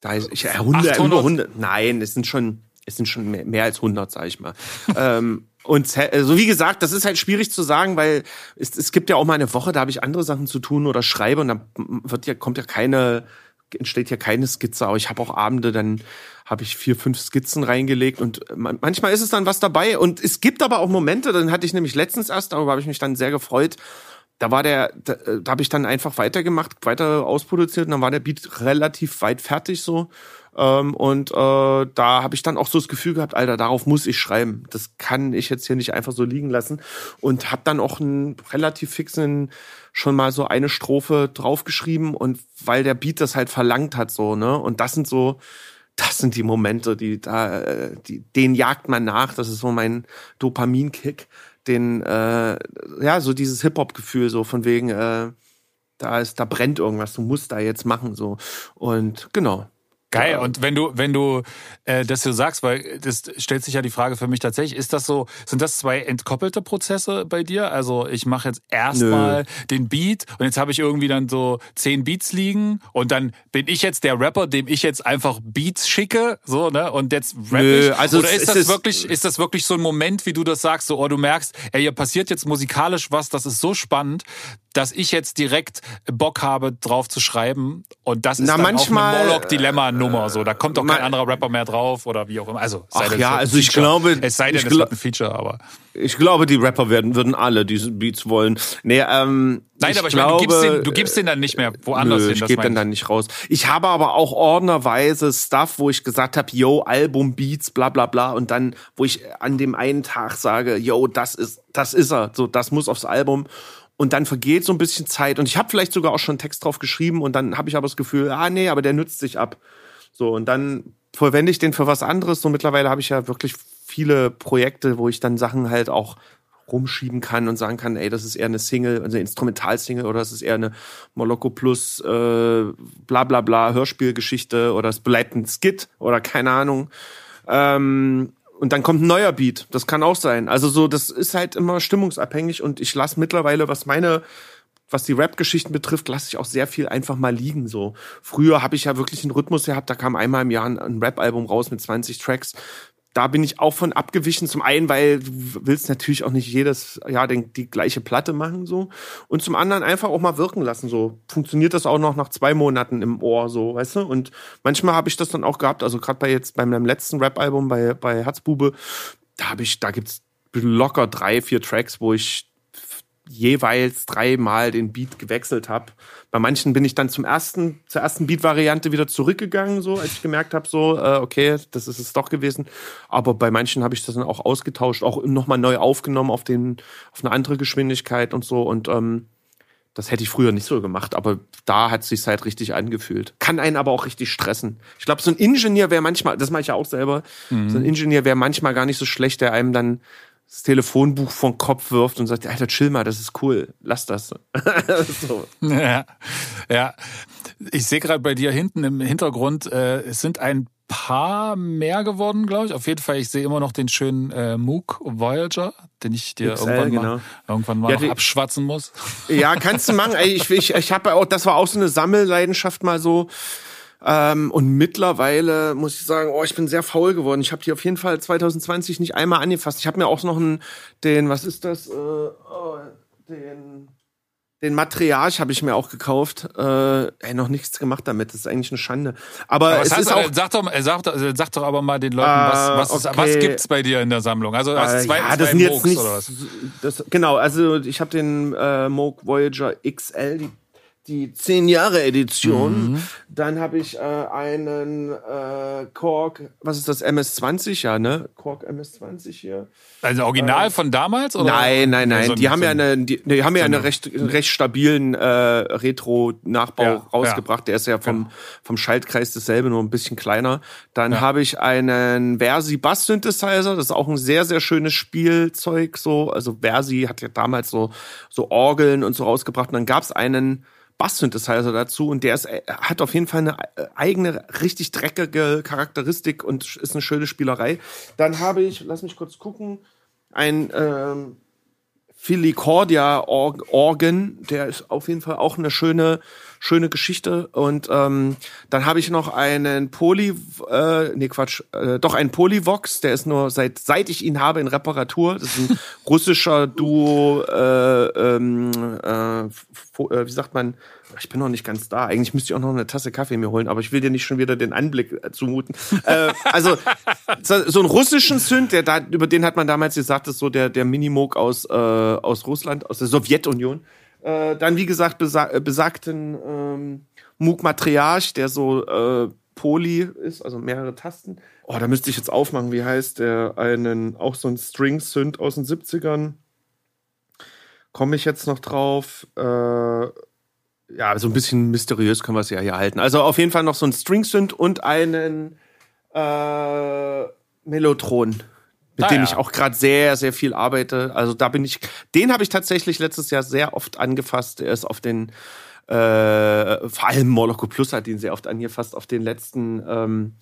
C: da ist, ich, 100, 800? über 100? Nein, es sind schon, es sind schon mehr, mehr als 100, sag ich mal. ähm, und so also wie gesagt, das ist halt schwierig zu sagen, weil es, es gibt ja auch mal eine Woche, da habe ich andere Sachen zu tun oder schreibe und dann wird ja kommt ja keine entsteht ja keine Skizze, aber ich habe auch Abende, dann habe ich vier, fünf Skizzen reingelegt und manchmal ist es dann was dabei und es gibt aber auch Momente, dann hatte ich nämlich letztens erst, darüber habe ich mich dann sehr gefreut, da war der, da, da habe ich dann einfach weitergemacht, weiter ausproduziert und dann war der Beat relativ weit fertig so ähm, und äh, da habe ich dann auch so das Gefühl gehabt, Alter, darauf muss ich schreiben. Das kann ich jetzt hier nicht einfach so liegen lassen. Und habe dann auch einen relativ fixen schon mal so eine Strophe draufgeschrieben und weil der Beat das halt verlangt hat so, ne? Und das sind so, das sind die Momente, die da, äh, die, den jagt man nach. Das ist so mein Dopaminkick, den, äh, ja, so dieses Hip-Hop-Gefühl, so von wegen, äh, da ist, da brennt irgendwas, du musst da jetzt machen, so. Und genau,
B: Geil. Und wenn du, wenn du äh, das so sagst, weil das stellt sich ja die Frage für mich tatsächlich, ist das so, sind das zwei entkoppelte Prozesse bei dir? Also ich mache jetzt erstmal den Beat und jetzt habe ich irgendwie dann so zehn Beats liegen und dann bin ich jetzt der Rapper, dem ich jetzt einfach Beats schicke, so, ne? Und jetzt rap Nö, ich. Also Oder ist das wirklich, ist das wirklich so ein Moment, wie du das sagst, so, oh, du merkst, ey, hier passiert jetzt musikalisch was, das ist so spannend, dass ich jetzt direkt Bock habe, drauf zu schreiben. Und das ist Na, dann manchmal, auch eine Moloch-Dilemma-Nummer. So, da kommt doch kein anderer Rapper mehr drauf oder wie auch immer. Also,
C: sei Ach ja, also ich glaube,
B: es sei denn,
C: es
B: wird ein Feature, aber.
C: Ich glaube, die Rapper werden, würden alle diese Beats wollen. Nee, ähm,
B: Nein, aber ich glaube, meine, du, gibst den, du gibst den dann nicht mehr woanders nö, hin.
C: Ich gebe den dann nicht raus. Ich habe aber auch ordnerweise Stuff, wo ich gesagt habe, yo, Album, Beats, bla bla bla. Und dann, wo ich an dem einen Tag sage, yo, das ist, das ist er. So, das muss aufs Album und dann vergeht so ein bisschen Zeit und ich habe vielleicht sogar auch schon einen Text drauf geschrieben und dann habe ich aber das Gefühl, ah nee, aber der nützt sich ab. So und dann verwende ich den für was anderes. So mittlerweile habe ich ja wirklich viele Projekte, wo ich dann Sachen halt auch rumschieben kann und sagen kann, ey, das ist eher eine Single, also eine Instrumentalsingle oder das ist eher eine Moloko Plus äh, bla bla bla Hörspielgeschichte oder es bleibt ein Skit oder keine Ahnung. Ähm, und dann kommt ein neuer Beat. Das kann auch sein. Also so, das ist halt immer stimmungsabhängig und ich lasse mittlerweile, was meine was die Rap-Geschichten betrifft, lasse ich auch sehr viel einfach mal liegen. So früher habe ich ja wirklich einen Rhythmus gehabt. Da kam einmal im Jahr ein, ein Rap-Album raus mit 20 Tracks da bin ich auch von abgewichen. Zum einen, weil du willst natürlich auch nicht jedes Jahr den, die gleiche Platte machen, so. Und zum anderen einfach auch mal wirken lassen, so. Funktioniert das auch noch nach zwei Monaten im Ohr, so, weißt du? Und manchmal habe ich das dann auch gehabt, also gerade bei jetzt, bei meinem letzten Rap-Album bei, bei Herzbube, da habe ich, da gibt's locker drei, vier Tracks, wo ich jeweils dreimal den Beat gewechselt habe. Bei manchen bin ich dann zum ersten, zur ersten Beat-Variante wieder zurückgegangen, so als ich gemerkt habe, so äh, okay, das ist es doch gewesen. Aber bei manchen habe ich das dann auch ausgetauscht, auch nochmal neu aufgenommen auf den, auf eine andere Geschwindigkeit und so. Und ähm, das hätte ich früher nicht so gemacht, aber da hat es sich halt richtig angefühlt. Kann einen aber auch richtig stressen. Ich glaube, so ein Ingenieur wäre manchmal, das mache ich ja auch selber, mhm. so ein Ingenieur wäre manchmal gar nicht so schlecht, der einem dann das Telefonbuch vom Kopf wirft und sagt, Alter, chill mal, das ist cool, lass das.
B: so. Ja, ja. Ich sehe gerade bei dir hinten im Hintergrund, äh, es sind ein paar mehr geworden, glaube ich. Auf jeden Fall, ich sehe immer noch den schönen äh, Moog Voyager, den ich dir XL, irgendwann mal, genau. irgendwann mal ja, abschwatzen muss.
C: Ja, kannst du machen. Ich, ich, ich habe auch, das war auch so eine Sammelleidenschaft mal so. Ähm, und mittlerweile muss ich sagen, oh, ich bin sehr faul geworden. Ich habe die auf jeden Fall 2020 nicht einmal angefasst. Ich habe mir auch noch einen, den, was ist das? Äh, oh, den, den Matriarch habe ich mir auch gekauft. Äh, ey, noch nichts gemacht damit. Das ist eigentlich eine Schande. Aber, aber es heißt, ist auch.
B: Sag doch, sag, sag doch aber mal den Leuten, was, was, okay. was gibt's bei dir in der Sammlung? Also als äh, zwei, ja, sind jetzt nicht, oder was?
C: Das, genau, also ich habe den äh, Moog Voyager XL, die die 10 Jahre Edition. Mhm. Dann habe ich äh, einen äh, Korg, was ist das, MS20, ja, ne? Korg MS20 hier.
B: Also Original äh, von damals? Oder?
C: Nein, nein, nein. So die, haben so ja eine, die, die haben ja einen recht, recht stabilen äh, Retro-Nachbau ja, rausgebracht. Ja. Der ist ja vom, ja. vom Schaltkreis dasselbe, nur ein bisschen kleiner. Dann ja. habe ich einen Versi Bass Synthesizer. Das ist auch ein sehr, sehr schönes Spielzeug. So, also Versi hat ja damals so so Orgeln und so rausgebracht. Und dann gab's einen Bass-Synthesizer dazu und der ist, äh, hat auf jeden Fall eine äh, eigene, richtig dreckige Charakteristik und ist eine schöne Spielerei. Dann habe ich, lass mich kurz gucken, ein ähm, Filicordia Organ, der ist auf jeden Fall auch eine schöne, schöne Geschichte. Und ähm, dann habe ich noch einen Poly, äh, nee Quatsch, äh, doch einen Polyvox, der ist nur seit seit ich ihn habe in Reparatur. Das ist ein russischer Duo, äh, ähm, äh, äh, wie sagt man, ich bin noch nicht ganz da. Eigentlich müsste ich auch noch eine Tasse Kaffee mir holen, aber ich will dir nicht schon wieder den Anblick äh, zumuten. äh, also so einen russischen Synth, der da, über den hat man damals gesagt, das ist so der der Minimoog aus äh, aus Russland, aus der Sowjetunion. Äh, dann wie gesagt besa äh, besagten ähm, Moog Matriarch, der so äh, Poly ist, also mehrere Tasten. Oh, da müsste ich jetzt aufmachen, wie heißt der? Einen auch so ein String Synth aus den 70ern. Komme ich jetzt noch drauf? Äh, ja, so ein bisschen mysteriös können wir es ja hier halten. Also auf jeden Fall noch so ein String Synth und einen äh, Melotron, mit ah, dem ja. ich auch gerade sehr, sehr viel arbeite. Also da bin ich, den habe ich tatsächlich letztes Jahr sehr oft angefasst. Er ist auf den, äh, vor allem Moloko Plus hat ihn sehr oft angefasst, auf den letzten ähm,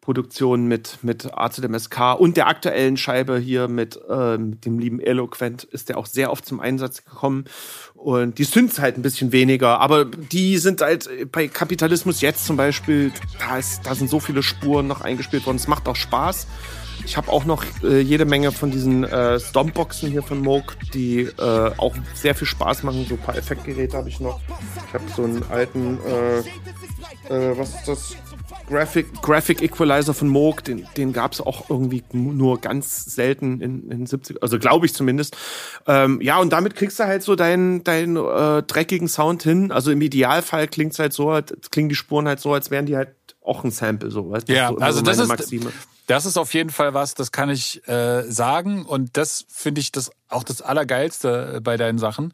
C: Produktionen mit, mit AZMSK und der aktuellen Scheibe hier mit, äh, mit dem lieben Eloquent ist der auch sehr oft zum Einsatz gekommen. Und die Synths halt ein bisschen weniger, aber die sind halt bei Kapitalismus jetzt zum Beispiel, da, ist, da sind so viele Spuren noch eingespielt worden. Es macht auch Spaß. Ich habe auch noch äh, jede Menge von diesen äh, Stompboxen hier von Moog, die äh, auch sehr viel Spaß machen. So ein paar Effektgeräte habe ich noch. Ich habe so einen alten, äh, äh, was ist das? Graphic, Graphic Equalizer von Moog, den, den gab es auch irgendwie nur ganz selten in, in 70, also glaube ich zumindest. Ähm, ja, und damit kriegst du halt so deinen, deinen äh, dreckigen Sound hin. Also im Idealfall klingt's halt so, halt, klingen die Spuren halt so, als wären die halt auch ein Sample, so weißt
B: du? Ja, so, also das ist, Maxime. das ist auf jeden Fall was, das kann ich äh, sagen. Und das finde ich das auch das Allergeilste äh, bei deinen Sachen.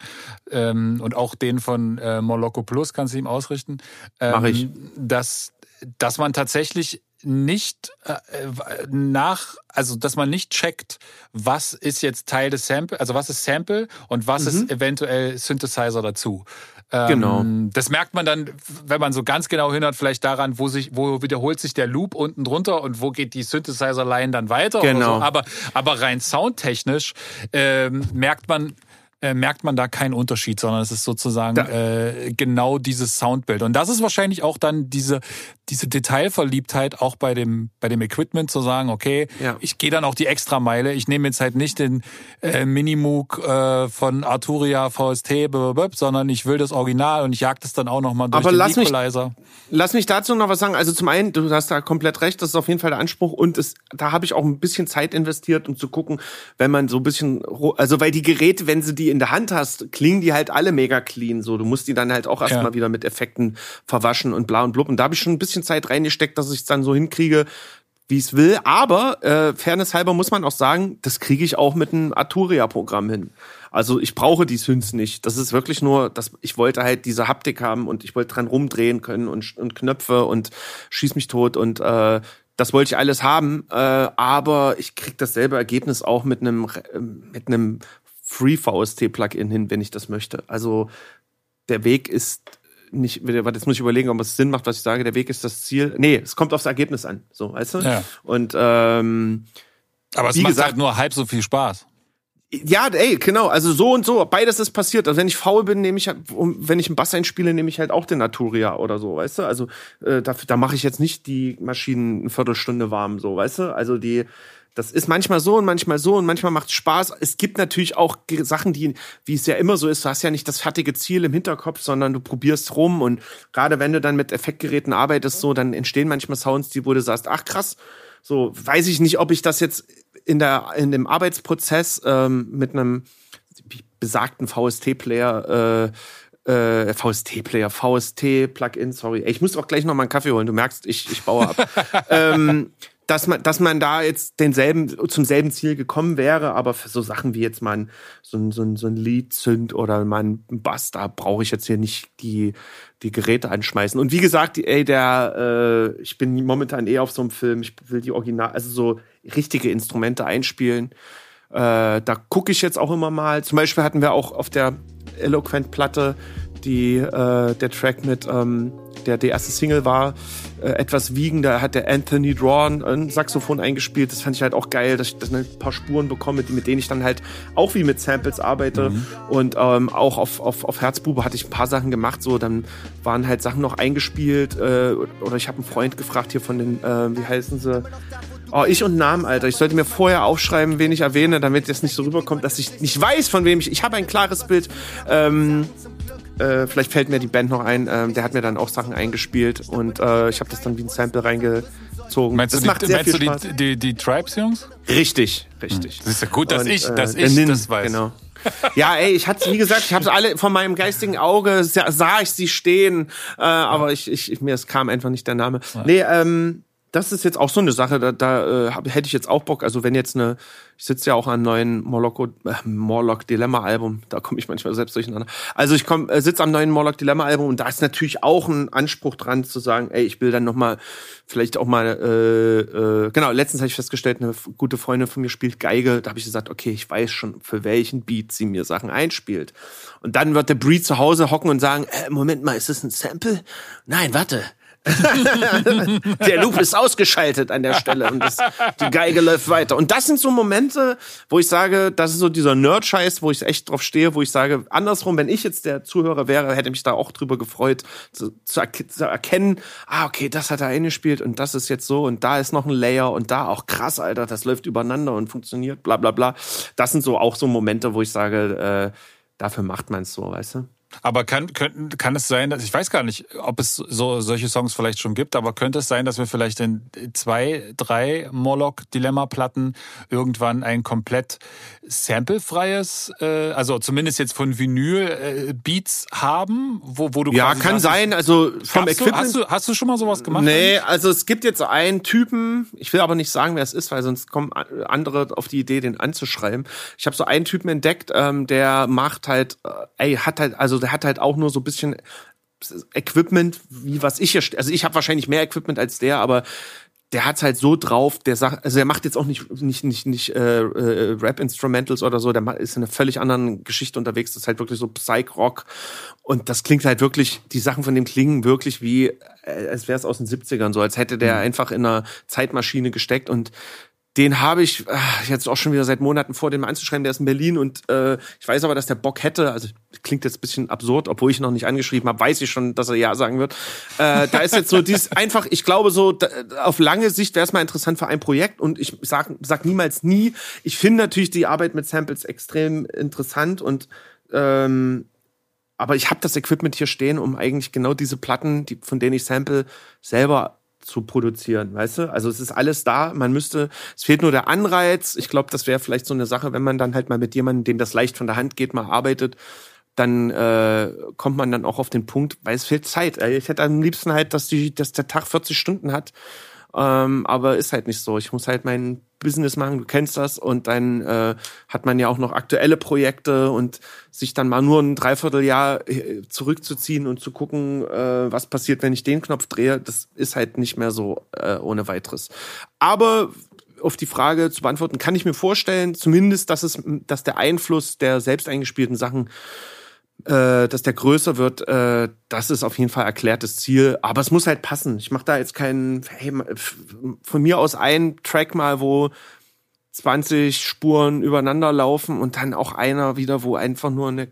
B: Ähm, und auch den von äh, Moloko Plus kannst du ihm ausrichten.
C: Ähm, Mach ich.
B: Dass dass man tatsächlich nicht äh, nach, also dass man nicht checkt, was ist jetzt Teil des Sample, also was ist Sample und was mhm. ist eventuell Synthesizer dazu.
C: Ähm, genau.
B: Das merkt man dann, wenn man so ganz genau hinhört, vielleicht daran, wo sich, wo wiederholt sich der Loop unten drunter und wo geht die Synthesizer-Line dann weiter.
C: Genau.
B: So. Aber, aber rein soundtechnisch ähm, merkt man, äh, merkt man da keinen Unterschied, sondern es ist sozusagen äh, genau dieses Soundbild. Und das ist wahrscheinlich auch dann diese, diese Detailverliebtheit auch bei dem, bei dem Equipment zu sagen, okay, ja. ich gehe dann auch die Extrameile. Ich nehme jetzt halt nicht den äh, Minimoog äh, von Arturia VST, sondern ich will das Original und ich jag das dann auch nochmal durch
C: Aber
B: den
C: lass Equalizer. Mich, lass mich dazu noch was sagen. Also zum einen, du hast da komplett recht, das ist auf jeden Fall der Anspruch und es, da habe ich auch ein bisschen Zeit investiert, um zu gucken, wenn man so ein bisschen, also weil die Geräte, wenn sie die in der Hand hast, klingen die halt alle mega clean. So, du musst die dann halt auch erstmal ja. wieder mit Effekten verwaschen und bla und blub. Und da habe ich schon ein bisschen bisschen Zeit reingesteckt, dass ich es dann so hinkriege, wie es will. Aber äh, Fairness halber muss man auch sagen, das kriege ich auch mit einem Arturia-Programm hin. Also ich brauche die Synths nicht. Das ist wirklich nur, dass ich wollte halt diese Haptik haben und ich wollte dran rumdrehen können und, und Knöpfe und schieß mich tot und äh, das wollte ich alles haben. Äh, aber ich krieg dasselbe Ergebnis auch mit einem mit einem Free VST Plugin hin, wenn ich das möchte. Also der Weg ist nicht, jetzt muss ich überlegen, ob es Sinn macht, was ich sage, der Weg ist das Ziel. Nee, es kommt aufs Ergebnis an, so, weißt du?
B: Ja.
C: Und ähm,
B: Aber es macht gesagt, halt nur halb so viel Spaß.
C: Ja, ey, genau, also so und so, beides ist passiert. Also wenn ich faul bin, nehme ich halt, wenn ich einen Bass einspiele, nehme ich halt auch den Naturia oder so, weißt du? Also äh, da, da mache ich jetzt nicht die Maschinen eine Viertelstunde warm, so, weißt du? Also die, das ist manchmal so und manchmal so und manchmal macht es Spaß. Es gibt natürlich auch Sachen, die, wie es ja immer so ist, du hast ja nicht das fertige Ziel im Hinterkopf, sondern du probierst rum und gerade wenn du dann mit Effektgeräten arbeitest, so, dann entstehen manchmal Sounds, die wo du sagst, ach krass, so weiß ich nicht, ob ich das jetzt in der in dem Arbeitsprozess ähm, mit einem besagten VST-Player äh, äh, VST-Player, VST-Plugin, sorry. Ich muss auch gleich noch mal einen Kaffee holen. Du merkst, ich, ich baue ab. ähm, dass man, dass man da jetzt denselben, zum selben Ziel gekommen wäre, aber für so Sachen wie jetzt mal so ein, so ein, so ein Lied zünd oder mal ein Bass, da brauche ich jetzt hier nicht die, die Geräte anschmeißen. Und wie gesagt, ey, der, äh, ich bin momentan eh auf so einem Film, ich will die Original, also so richtige Instrumente einspielen. Äh, da gucke ich jetzt auch immer mal. Zum Beispiel hatten wir auch auf der Eloquent-Platte die, äh, der Track mit, ähm, der die erste Single war, äh, etwas wiegender, hat der Anthony Drawn ein Saxophon eingespielt. Das fand ich halt auch geil, dass ich dass ich ein paar Spuren bekomme, mit denen ich dann halt auch wie mit Samples arbeite. Mhm. Und ähm, auch auf, auf, auf Herzbube hatte ich ein paar Sachen gemacht, so dann waren halt Sachen noch eingespielt. Äh, oder ich habe einen Freund gefragt hier von den, äh, wie heißen sie? Oh, ich und Namen, Alter. Ich sollte mir vorher aufschreiben, wen ich erwähne, damit das nicht so rüberkommt, dass ich nicht weiß, von wem ich. Ich habe ein klares Bild. Ähm, äh, vielleicht fällt mir die Band noch ein. Ähm, der hat mir dann auch Sachen eingespielt und äh, ich habe das dann wie ein Sample reingezogen.
B: Meinst das du, die, meinst du die, die, die Tribes-Jungs?
C: Richtig, richtig.
B: Das ist ja gut, dass und, ich, dass äh, ich Nin, das weiß.
C: Genau. Ja, ey, ich hatte, wie gesagt, ich habe alle von meinem geistigen Auge sah, ich sie stehen, äh, aber ich, ich, mir es kam einfach nicht der Name. Nee, ähm, das ist jetzt auch so eine Sache, da, da äh, hätte ich jetzt auch Bock. Also wenn jetzt eine, ich sitze ja auch einem neuen Morlock, äh, Morlock Dilemma Album, da komme ich manchmal selbst durcheinander. Also ich komm, äh, sitze am neuen Morlock Dilemma Album und da ist natürlich auch ein Anspruch dran zu sagen, ey, ich will dann noch mal vielleicht auch mal, äh, äh, genau, letztens habe ich festgestellt, eine gute Freundin von mir spielt Geige, da habe ich gesagt, okay, ich weiß schon, für welchen Beat sie mir Sachen einspielt. Und dann wird der Breed zu Hause hocken und sagen, äh, Moment mal, ist das ein Sample? Nein, warte, der Loop ist ausgeschaltet an der Stelle und das, die Geige läuft weiter. Und das sind so Momente, wo ich sage, das ist so dieser Nerd-Scheiß, wo ich echt drauf stehe, wo ich sage, andersrum, wenn ich jetzt der Zuhörer wäre, hätte mich da auch drüber gefreut, zu, zu, zu erkennen, ah, okay, das hat er eingespielt und das ist jetzt so und da ist noch ein Layer und da auch krass, Alter, das läuft übereinander und funktioniert, bla bla bla. Das sind so auch so Momente, wo ich sage, äh, dafür macht man es so, weißt du?
B: Aber kann, kann, kann es sein, dass ich weiß gar nicht, ob es so solche Songs vielleicht schon gibt, aber könnte es sein, dass wir vielleicht in zwei, drei Morlock-Dilemma-Platten irgendwann ein komplett samplefreies, äh, also zumindest jetzt von Vinyl-Beats äh, haben, wo, wo du
C: Ja, kann sein, also vom
B: Equipment. Du, hast, du, hast du schon mal sowas gemacht?
C: Nee, also es gibt jetzt einen Typen, ich will aber nicht sagen, wer es ist, weil sonst kommen andere auf die Idee, den anzuschreiben. Ich habe so einen Typen entdeckt, ähm, der macht halt, äh, ey, hat halt, also der hat halt auch nur so ein bisschen Equipment, wie was ich hier, also ich habe wahrscheinlich mehr Equipment als der, aber der hat's halt so drauf, der sagt, also er macht jetzt auch nicht nicht nicht nicht äh, äh, Rap Instrumentals oder so, der ist in einer völlig anderen Geschichte unterwegs, das ist halt wirklich so Psych Rock und das klingt halt wirklich, die Sachen von dem klingen wirklich wie äh, als wäre es aus den 70ern so, als hätte der mhm. einfach in einer Zeitmaschine gesteckt und den habe ich ach, jetzt auch schon wieder seit Monaten vor, den mal anzuschreiben. Der ist in Berlin und äh, ich weiß aber, dass der Bock hätte. Also klingt jetzt ein bisschen absurd, obwohl ich noch nicht angeschrieben habe, weiß ich schon, dass er ja sagen wird. Äh, da ist jetzt so dies einfach, ich glaube so, da, auf lange Sicht wäre es mal interessant für ein Projekt und ich sag, sag niemals nie. Ich finde natürlich die Arbeit mit Samples extrem interessant und ähm, aber ich habe das Equipment hier stehen, um eigentlich genau diese Platten, die, von denen ich sample, selber zu produzieren, weißt du? Also es ist alles da, man müsste, es fehlt nur der Anreiz. Ich glaube, das wäre vielleicht so eine Sache, wenn man dann halt mal mit jemandem, dem das leicht von der Hand geht, mal arbeitet, dann äh, kommt man dann auch auf den Punkt, weil es fehlt Zeit. Ich hätte am liebsten halt, dass die, dass der Tag 40 Stunden hat ähm, aber ist halt nicht so. Ich muss halt mein Business machen, du kennst das. Und dann äh, hat man ja auch noch aktuelle Projekte und sich dann mal nur ein Dreivierteljahr äh, zurückzuziehen und zu gucken, äh, was passiert, wenn ich den Knopf drehe, das ist halt nicht mehr so äh, ohne weiteres. Aber auf die Frage zu beantworten, kann ich mir vorstellen, zumindest, dass es, dass der Einfluss der selbst eingespielten Sachen äh, dass der größer wird, äh, das ist auf jeden Fall erklärtes Ziel. Aber es muss halt passen. Ich mache da jetzt keinen, hey, von mir aus ein Track mal, wo 20 Spuren übereinander laufen und dann auch einer wieder, wo einfach nur eine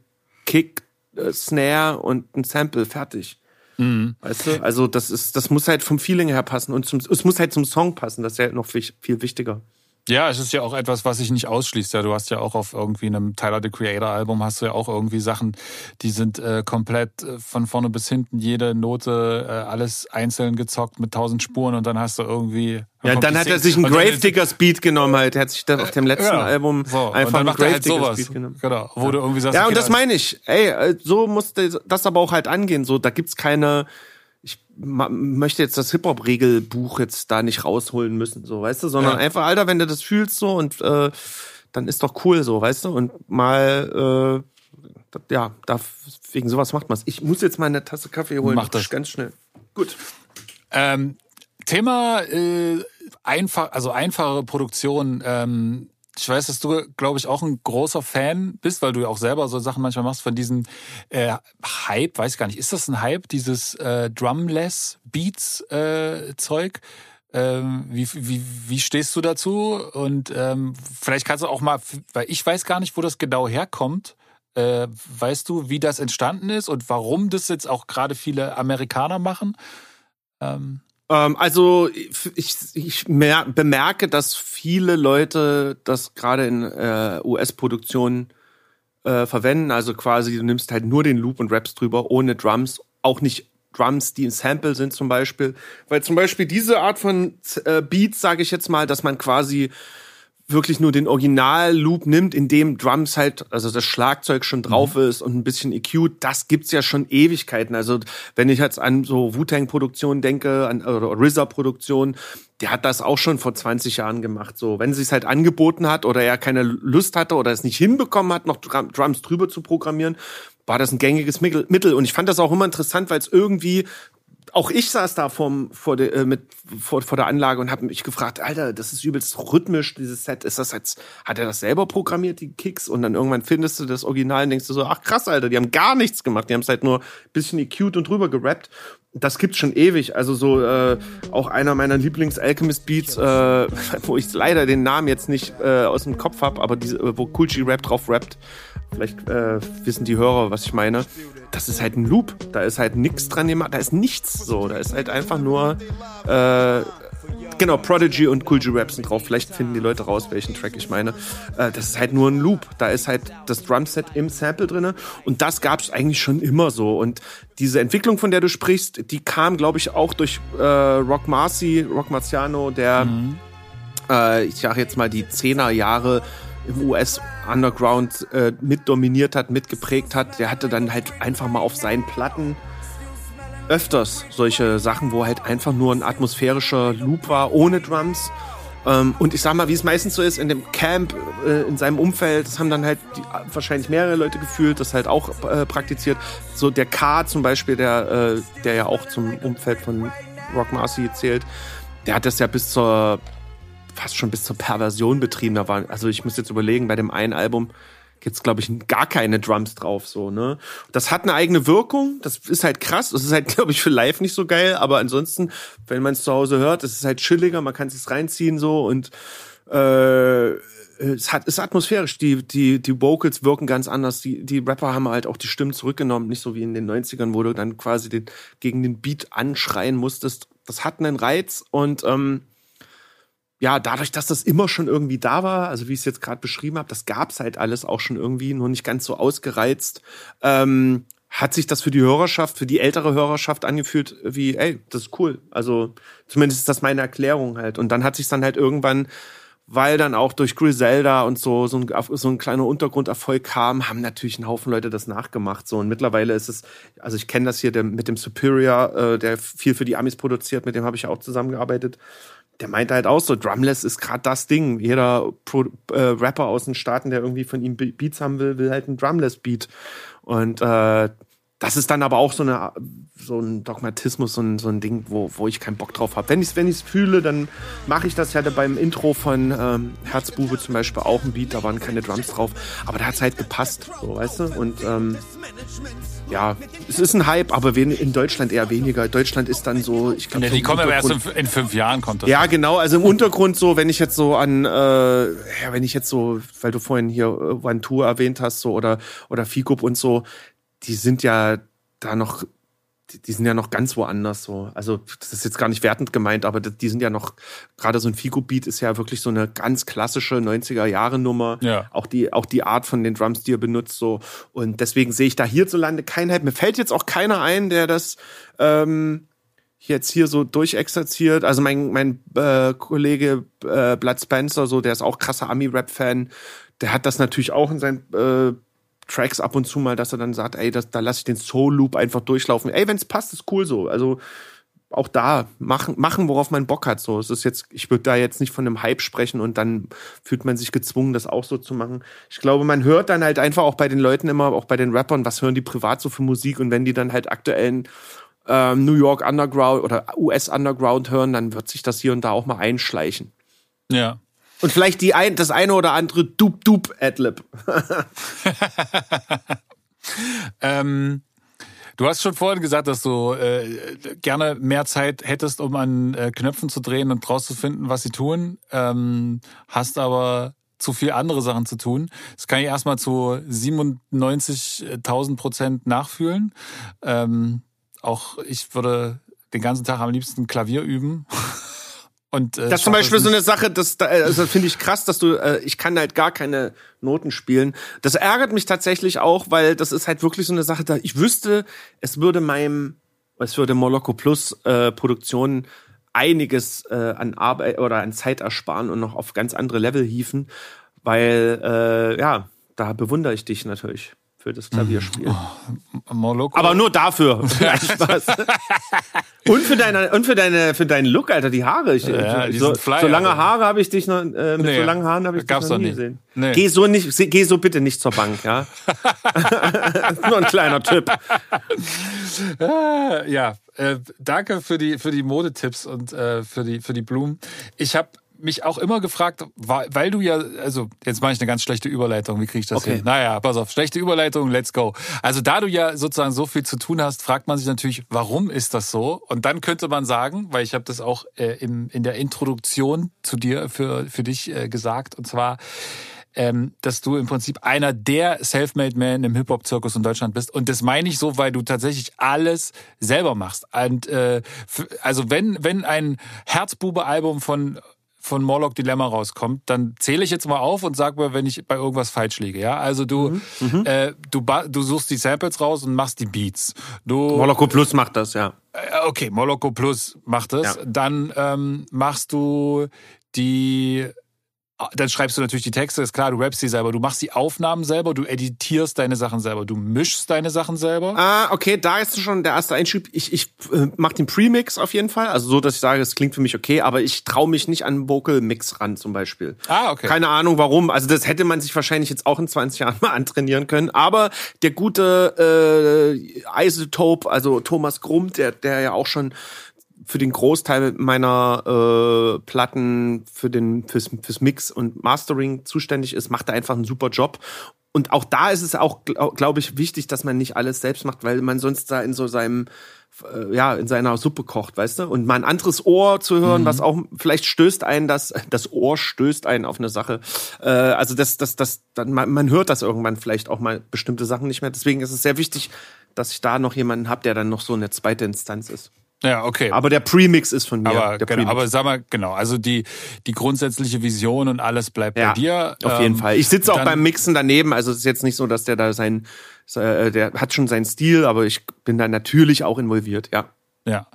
C: Kick, äh, Snare und ein Sample fertig. Mhm. Weißt du? Also das ist, das muss halt vom Feeling her passen und zum, es muss halt zum Song passen. Das ist ja noch viel, viel wichtiger.
B: Ja, es ist ja auch etwas, was sich nicht ausschließt. Ja, du hast ja auch auf irgendwie einem Tyler the Creator Album hast du ja auch irgendwie Sachen, die sind äh, komplett äh, von vorne bis hinten jede Note äh, alles einzeln gezockt mit tausend Spuren und dann hast du irgendwie
C: ja, dann hat er sich einen Gravediggers Beat genommen halt. Er hat sich da auf dem letzten ja, Album so. einfach einen Gravediggers halt Beat genommen.
B: Genau, wo ja. du irgendwie sagst,
C: Ja, und das meine ich. Ey, äh, so muss das aber auch halt angehen. So, da gibt's keine ich möchte jetzt das Hip-Hop-Regelbuch jetzt da nicht rausholen müssen, so, weißt du, sondern ja. einfach, Alter, wenn du das fühlst so und äh, dann ist doch cool so, weißt du, und mal, äh, ja, da, wegen sowas macht man Ich muss jetzt mal eine Tasse Kaffee holen.
B: Mach das.
C: Ganz schnell. Gut.
B: Ähm, Thema äh, einfach, also einfache Produktion. Ähm, ich weiß, dass du, glaube ich, auch ein großer Fan bist, weil du ja auch selber so Sachen manchmal machst von diesem äh, Hype, weiß gar nicht, ist das ein Hype, dieses äh, Drumless Beats äh, Zeug? Ähm, wie, wie, wie stehst du dazu? Und ähm, vielleicht kannst du auch mal, weil ich weiß gar nicht, wo das genau herkommt. Äh, weißt du, wie das entstanden ist und warum das jetzt auch gerade viele Amerikaner machen?
C: Ähm. Ähm, also ich, ich mer bemerke, dass viele Leute das gerade in äh, US-Produktionen äh, verwenden. Also quasi, du nimmst halt nur den Loop und raps drüber, ohne Drums, auch nicht Drums, die ein Sample sind zum Beispiel. Weil zum Beispiel diese Art von äh, Beats, sage ich jetzt mal, dass man quasi wirklich nur den Original-Loop nimmt, in dem Drums halt, also das Schlagzeug schon drauf mhm. ist und ein bisschen EQ, das gibt's ja schon Ewigkeiten. Also wenn ich jetzt an so Wu-Tang-Produktionen denke, an oder RZA-Produktionen, der hat das auch schon vor 20 Jahren gemacht. So, wenn sie es halt angeboten hat oder er keine Lust hatte oder es nicht hinbekommen hat, noch Drums drüber zu programmieren, war das ein gängiges Mittel. Und ich fand das auch immer interessant, weil es irgendwie auch ich saß da vom, vor, de, äh, mit, vor, vor der Anlage und habe mich gefragt, Alter, das ist übelst rhythmisch, dieses Set. Ist das jetzt, hat er das selber programmiert, die Kicks? Und dann irgendwann findest du das Original und denkst du so, ach krass, Alter, die haben gar nichts gemacht. Die haben es halt nur bisschen EQt und drüber gerappt. Das gibt's schon ewig. Also so äh, auch einer meiner Lieblings-Alchemist-Beats, äh, wo ich leider den Namen jetzt nicht äh, aus dem Kopf hab, aber diese, wo Cool G Rap drauf rappt. Vielleicht äh, wissen die Hörer, was ich meine das ist halt ein Loop. Da ist halt nichts dran gemacht. Da ist nichts so. Da ist halt einfach nur. Äh, genau, Prodigy und Cool G Rap sind drauf. Vielleicht finden die Leute raus, welchen Track ich meine. Äh, das ist halt nur ein Loop. Da ist halt das Drumset im Sample drinne und das gab es eigentlich schon immer so. Und diese Entwicklung, von der du sprichst, die kam, glaube ich, auch durch äh, Rock Marcy, Rock Marciano, der, mhm. äh, ich sage jetzt mal, die Zehner Jahre im US-Underground äh, mit dominiert hat, mitgeprägt hat, der hatte dann halt einfach mal auf seinen Platten öfters solche Sachen, wo halt einfach nur ein atmosphärischer Loop war, ohne Drums. Ähm, und ich sag mal, wie es meistens so ist, in dem Camp, äh, in seinem Umfeld, das haben dann halt die, wahrscheinlich mehrere Leute gefühlt, das halt auch äh, praktiziert. So der K zum Beispiel, der, äh, der ja auch zum Umfeld von Rock Marcy zählt, der hat das ja bis zur fast schon bis zur Perversion betrieben. Da war, also ich muss jetzt überlegen, bei dem einen Album gibt's glaube ich gar keine Drums drauf so ne? Das hat eine eigene Wirkung das ist halt krass das ist halt glaube ich für live nicht so geil aber ansonsten wenn man es zu Hause hört es ist halt chilliger man kann es reinziehen so und äh, es hat ist atmosphärisch die die die Vocals wirken ganz anders die die Rapper haben halt auch die Stimmen zurückgenommen nicht so wie in den 90ern wo du dann quasi den gegen den Beat anschreien musstest. Das hat einen Reiz und ähm, ja, dadurch, dass das immer schon irgendwie da war, also wie ich es jetzt gerade beschrieben habe, das gab's halt alles auch schon irgendwie, nur nicht ganz so ausgereizt, ähm, hat sich das für die Hörerschaft, für die ältere Hörerschaft angefühlt wie, ey, das ist cool. Also zumindest ist das meine Erklärung halt. Und dann hat sich dann halt irgendwann, weil dann auch durch Griselda und so so ein, so ein kleiner Untergrunderfolg kam, haben natürlich ein Haufen Leute das nachgemacht. So und mittlerweile ist es, also ich kenne das hier der, mit dem Superior, äh, der viel für die Amis produziert, mit dem habe ich auch zusammengearbeitet der meinte halt auch so, Drumless ist gerade das Ding. Jeder Pro, äh, Rapper aus den Staaten, der irgendwie von ihm Beats haben will, will halt einen Drumless-Beat. Und äh, das ist dann aber auch so, eine, so ein Dogmatismus, so ein, so ein Ding, wo, wo ich keinen Bock drauf habe. Wenn ich es wenn fühle, dann mache ich das. Ich hatte beim Intro von ähm, Herzbube zum Beispiel auch ein Beat, da waren keine Drums drauf. Aber da hat's halt gepasst, so, weißt du? Und ähm, ja, es ist ein Hype, aber in Deutschland eher weniger. Deutschland ist dann so, ich glaube.
B: Ja, die kommen aber erst in, fünf Jahren kommt das.
C: Ja, genau. Also im Untergrund so, wenn ich jetzt so an, äh, ja, wenn ich jetzt so, weil du vorhin hier äh, One Tour erwähnt hast, so oder oder Figup und so, die sind ja da noch die, die, sind ja noch ganz woanders so. Also das ist jetzt gar nicht wertend gemeint, aber die sind ja noch, gerade so ein Figo-Beat ist ja wirklich so eine ganz klassische 90er-Jahre-Nummer. Ja. Auch die, auch die Art von den Drums, die er benutzt so. Und deswegen sehe ich da hierzulande keinen Hype. Mir fällt jetzt auch keiner ein, der das ähm, jetzt hier so durchexerziert. Also mein, mein äh, Kollege äh, Blood Spencer, so, der ist auch krasser Ami-Rap-Fan, der hat das natürlich auch in seinen äh, Tracks ab und zu mal, dass er dann sagt, ey, das, da lasse ich den Soul Loop einfach durchlaufen. Ey, wenn es passt, ist cool so. Also auch da machen, machen, worauf man Bock hat. So, es ist jetzt, ich würde da jetzt nicht von einem Hype sprechen und dann fühlt man sich gezwungen, das auch so zu machen. Ich glaube, man hört dann halt einfach auch bei den Leuten immer, auch bei den Rappern, was hören die privat so für Musik und wenn die dann halt aktuellen ähm, New York Underground oder US Underground hören, dann wird sich das hier und da auch mal einschleichen.
B: Ja.
C: Und vielleicht die ein, das eine oder andere Dup-Dup-Adlib.
B: ähm, du hast schon vorhin gesagt, dass du äh, gerne mehr Zeit hättest, um an äh, Knöpfen zu drehen und rauszufinden, was sie tun. Ähm, hast aber zu viel andere Sachen zu tun. Das kann ich erstmal zu 97.000 Prozent nachfühlen. Ähm, auch ich würde den ganzen Tag am liebsten Klavier üben. Und,
C: äh, das ist zum Beispiel so eine Sache, das, also finde ich krass, dass du, äh, ich kann halt gar keine Noten spielen. Das ärgert mich tatsächlich auch, weil das ist halt wirklich so eine Sache, da ich wüsste, es würde meinem, es würde Moloko Plus äh, Produktionen einiges äh, an Arbeit oder an Zeit ersparen und noch auf ganz andere Level hieven, weil äh, ja, da bewundere ich dich natürlich für das Klavierspiel. Oh, Moloko. Aber nur dafür. Und für deine und für deine für deinen Look, Alter, die Haare. Ich, ja, so, Flyer, so lange Haare habe ich dich noch äh, mit nee, so langen Haaren habe ich dich noch nie gesehen. Nee. Geh so nicht geh so bitte nicht zur Bank, ja? nur ein kleiner Tipp.
B: ja, äh, danke für die für die Modetipps und äh, für die für die Blumen. Ich habe mich auch immer gefragt, weil du ja, also jetzt mache ich eine ganz schlechte Überleitung, wie kriege ich das okay. hin? Naja, pass auf, schlechte Überleitung, let's go. Also da du ja sozusagen so viel zu tun hast, fragt man sich natürlich, warum ist das so? Und dann könnte man sagen, weil ich habe das auch äh, im, in der Introduktion zu dir für, für dich äh, gesagt, und zwar, ähm, dass du im Prinzip einer der Selfmade Men im Hip-Hop-Zirkus in Deutschland bist. Und das meine ich so, weil du tatsächlich alles selber machst. Und äh, also wenn, wenn ein Herzbube-Album von von Morlock Dilemma rauskommt, dann zähle ich jetzt mal auf und sag mal, wenn ich bei irgendwas falsch liege. Ja, also du mhm. mhm. äh, du du suchst die Samples raus und machst die Beats. Du
C: Moloko Plus macht das, ja.
B: Äh, okay, Moloko Plus macht das. Ja. Dann ähm, machst du die dann schreibst du natürlich die Texte, ist klar, du rappst sie selber, du machst die Aufnahmen selber, du editierst deine Sachen selber, du mischst deine Sachen selber.
C: Ah, okay, da ist schon der erste Einschub. Ich, ich äh, mache den Premix auf jeden Fall, also so, dass ich sage, es klingt für mich okay, aber ich traue mich nicht an Vocal Mix ran zum Beispiel.
B: Ah, okay.
C: Keine Ahnung warum, also das hätte man sich wahrscheinlich jetzt auch in 20 Jahren mal antrainieren können, aber der gute äh, Isotope, also Thomas Grumm, der, der ja auch schon für den Großteil meiner äh, Platten für den fürs, fürs Mix und Mastering zuständig ist, macht er einfach einen super Job. Und auch da ist es auch, glaube ich, wichtig, dass man nicht alles selbst macht, weil man sonst da in so seinem äh, ja in seiner Suppe kocht, weißt du? Und mal ein anderes Ohr zu hören, mhm. was auch vielleicht stößt einen, das das Ohr stößt einen auf eine Sache. Äh, also das das das dann man, man hört das irgendwann vielleicht auch mal bestimmte Sachen nicht mehr. Deswegen ist es sehr wichtig, dass ich da noch jemanden habe, der dann noch so eine zweite Instanz ist.
B: Ja, okay.
C: Aber der Premix ist von mir.
B: Aber, genau, aber sag mal, genau, also die, die grundsätzliche Vision und alles bleibt ja, bei dir.
C: Auf ähm, jeden Fall. Ich sitze auch beim Mixen daneben, also es ist jetzt nicht so, dass der da sein, äh, der hat schon seinen Stil, aber ich bin da natürlich auch involviert, ja.
B: Ja,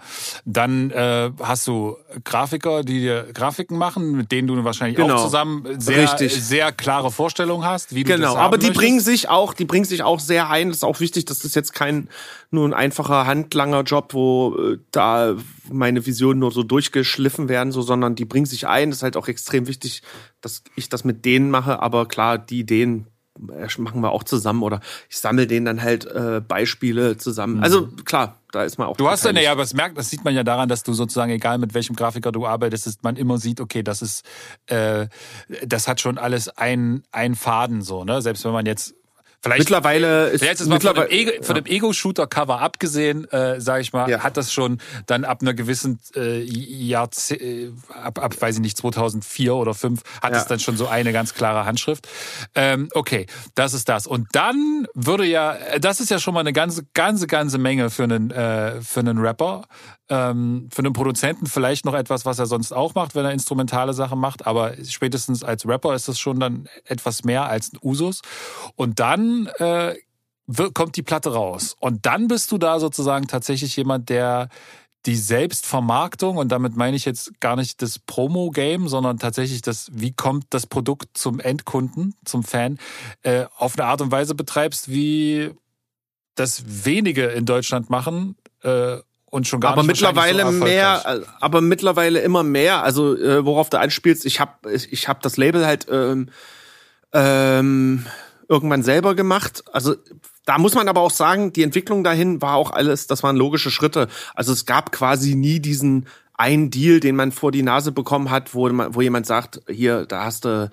B: dann äh, hast du Grafiker, die dir Grafiken machen, mit denen du wahrscheinlich genau. auch zusammen sehr, Richtig. sehr klare Vorstellungen hast, wie du genau. das Genau,
C: aber die
B: möchtest.
C: bringen sich auch, die bringen sich auch sehr ein. Das ist auch wichtig, das ist jetzt kein nur ein einfacher handlanger Job, wo äh, da meine Visionen nur so durchgeschliffen werden, so, sondern die bringen sich ein. Das ist halt auch extrem wichtig, dass ich das mit denen mache. Aber klar, die Ideen machen wir auch zusammen oder ich sammle denen dann halt äh, Beispiele zusammen. Mhm. Also klar, da ist man auch.
B: Du hast dann ja, aber es merkt, das sieht man ja daran, dass du sozusagen, egal mit welchem Grafiker du arbeitest, dass man immer sieht, okay, das ist, äh, das hat schon alles ein, ein Faden so, ne? Selbst wenn man jetzt
C: Vielleicht, mittlerweile ist
B: vielleicht ist mittlerweile, von dem, Ego-Shooter-Cover abgesehen, äh, sage ich mal, ja. hat das schon dann ab einer gewissen äh, Jahrzehnt, äh, ab, ab, weiß ich nicht, 2004 oder 5 hat ja. es dann schon so eine ganz klare Handschrift. Ähm, okay, das ist das. Und dann würde ja, das ist ja schon mal eine ganze, ganze, ganze Menge für einen, äh, für einen Rapper. Ähm, für einen Produzenten vielleicht noch etwas, was er sonst auch macht, wenn er instrumentale Sachen macht, aber spätestens als Rapper ist das schon dann etwas mehr als ein Usus. Und dann äh, kommt die Platte raus. Und dann bist du da sozusagen tatsächlich jemand, der die Selbstvermarktung, und damit meine ich jetzt gar nicht das Promo-Game, sondern tatsächlich das, wie kommt das Produkt zum Endkunden, zum Fan, äh, auf eine Art und Weise betreibst, wie das wenige in Deutschland machen. Äh, und schon gar
C: aber
B: nicht
C: mittlerweile
B: so
C: mehr, aber mittlerweile immer mehr. Also äh, worauf du anspielst, ich habe ich hab das Label halt ähm, ähm, irgendwann selber gemacht. Also da muss man aber auch sagen, die Entwicklung dahin war auch alles, das waren logische Schritte. Also es gab quasi nie diesen einen Deal, den man vor die Nase bekommen hat, wo, man, wo jemand sagt, hier, da hast du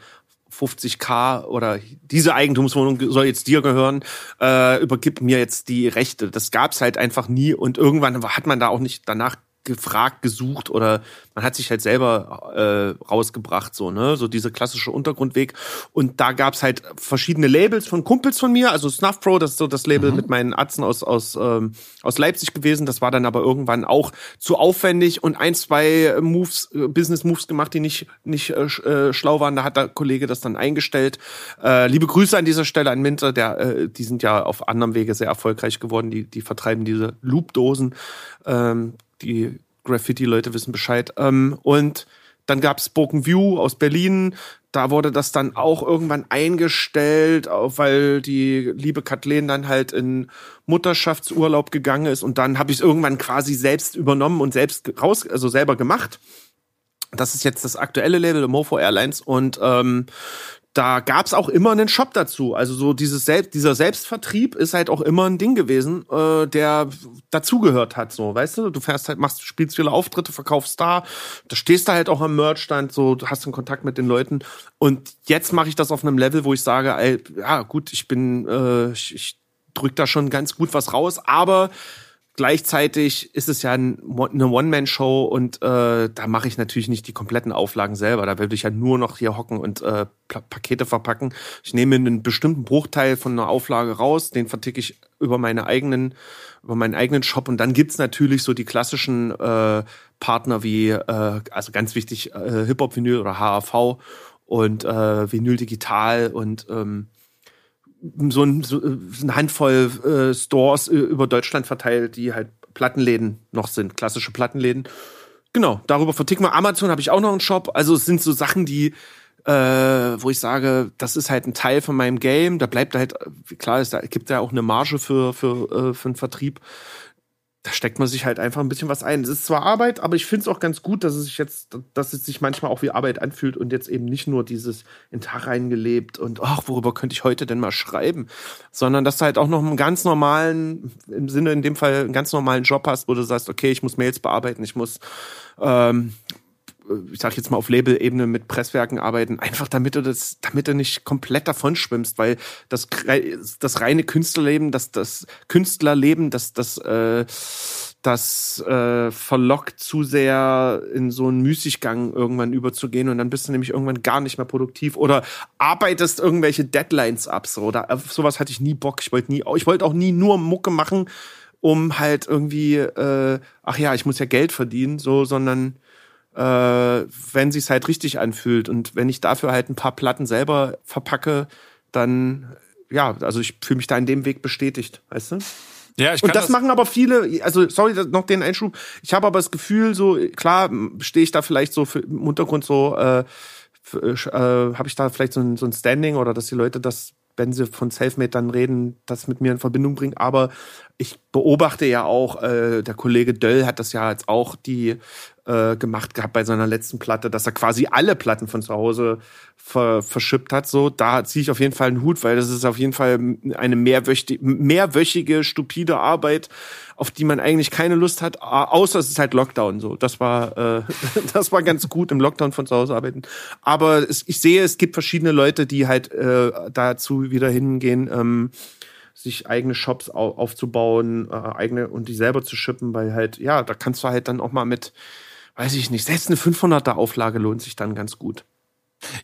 C: 50k oder diese Eigentumswohnung soll jetzt dir gehören, äh, übergib mir jetzt die Rechte. Das gab's halt einfach nie und irgendwann hat man da auch nicht danach gefragt, gesucht oder man hat sich halt selber äh, rausgebracht, so, ne? So diese klassische Untergrundweg. Und da gab's halt verschiedene Labels von Kumpels von mir, also Snuff Pro, das ist so das Label mhm. mit meinen Atzen aus, aus, ähm, aus Leipzig gewesen. Das war dann aber irgendwann auch zu aufwendig und ein, zwei Moves, äh, Business Moves gemacht, die nicht, nicht äh, äh, schlau waren. Da hat der Kollege das dann eingestellt. Äh, liebe Grüße an dieser Stelle an Minter, der, äh, die sind ja auf anderem Wege sehr erfolgreich geworden. Die, die vertreiben diese Loop-Dosen. Ähm, die Graffiti-Leute wissen Bescheid. Ähm, und dann gab's Spoken View aus Berlin. Da wurde das dann auch irgendwann eingestellt, weil die liebe Kathleen dann halt in Mutterschaftsurlaub gegangen ist. Und dann habe ich es irgendwann quasi selbst übernommen und selbst raus, also selber gemacht. Das ist jetzt das aktuelle Label, Mofo Airlines. Und ähm, da gab's auch immer einen Shop dazu. Also so dieses Selbst, dieser Selbstvertrieb ist halt auch immer ein Ding gewesen, äh, der dazugehört hat. So, weißt du, du fährst halt, machst, spielst viele Auftritte, verkaufst da, da stehst du halt auch am Merchstand, so, du hast einen Kontakt mit den Leuten. Und jetzt mache ich das auf einem Level, wo ich sage, ey, ja gut, ich bin, äh, ich, ich drück da schon ganz gut was raus, aber Gleichzeitig ist es ja eine One-Man-Show und äh, da mache ich natürlich nicht die kompletten Auflagen selber. Da würde ich ja nur noch hier hocken und äh, Pakete verpacken. Ich nehme einen bestimmten Bruchteil von einer Auflage raus, den verticke ich über meine eigenen, über meinen eigenen Shop und dann gibt's natürlich so die klassischen äh, Partner wie, äh, also ganz wichtig, äh, Hip-Hop-Vinyl oder HAV und äh, Vinyl Digital und ähm, so, ein, so eine Handvoll äh, Stores äh, über Deutschland verteilt, die halt Plattenläden noch sind, klassische Plattenläden. Genau, darüber verticken wir. Amazon habe ich auch noch einen Shop. Also es sind so Sachen, die, äh, wo ich sage, das ist halt ein Teil von meinem Game. Da bleibt halt, klar, es gibt ja auch eine Marge für, für, äh, für einen Vertrieb da steckt man sich halt einfach ein bisschen was ein. Es ist zwar Arbeit, aber ich finde es auch ganz gut, dass es sich jetzt, dass es sich manchmal auch wie Arbeit anfühlt und jetzt eben nicht nur dieses in Tag reingelebt und ach, worüber könnte ich heute denn mal schreiben, sondern dass du halt auch noch einen ganz normalen, im Sinne in dem Fall einen ganz normalen Job hast, wo du sagst, okay, ich muss Mails bearbeiten, ich muss ähm, ich sag jetzt mal auf Label-Ebene mit Presswerken arbeiten, einfach damit du das, damit du nicht komplett davon schwimmst, weil das, das reine Künstlerleben, das, das Künstlerleben, das, das, äh, das äh, verlockt zu sehr in so einen Müßiggang irgendwann überzugehen und dann bist du nämlich irgendwann gar nicht mehr produktiv oder arbeitest irgendwelche Deadlines ab so oder auf sowas hatte ich nie Bock. Ich wollte nie ich wollte auch nie nur Mucke machen um halt irgendwie äh, ach ja ich muss ja Geld verdienen so sondern äh, wenn sich's halt richtig anfühlt. Und wenn ich dafür halt ein paar Platten selber verpacke, dann ja, also ich fühle mich da in dem Weg bestätigt, weißt du? Ja, ich kann und das, das machen aber viele, also sorry, noch den Einschub. Ich habe aber das Gefühl, so klar stehe ich da vielleicht so für, im Untergrund so, äh, äh, habe ich da vielleicht so ein, so ein Standing oder dass die Leute das, wenn sie von Selfmade dann reden, das mit mir in Verbindung bringen. Aber ich beobachte ja auch, äh, der Kollege Döll hat das ja jetzt auch die äh, gemacht gehabt bei seiner letzten Platte, dass er quasi alle Platten von zu Hause ver verschippt hat. So, da ziehe ich auf jeden Fall einen Hut, weil das ist auf jeden Fall eine mehrwöchige, mehrwöchige stupide Arbeit, auf die man eigentlich keine Lust hat, außer es ist halt Lockdown. So, das war äh, das war ganz gut im Lockdown von zu Hause arbeiten. Aber es, ich sehe, es gibt verschiedene Leute, die halt äh, dazu wieder hingehen. Ähm, sich eigene Shops aufzubauen, äh, eigene und die selber zu shippen, weil halt, ja, da kannst du halt dann auch mal mit weiß ich nicht, selbst eine 500er Auflage lohnt sich dann ganz gut.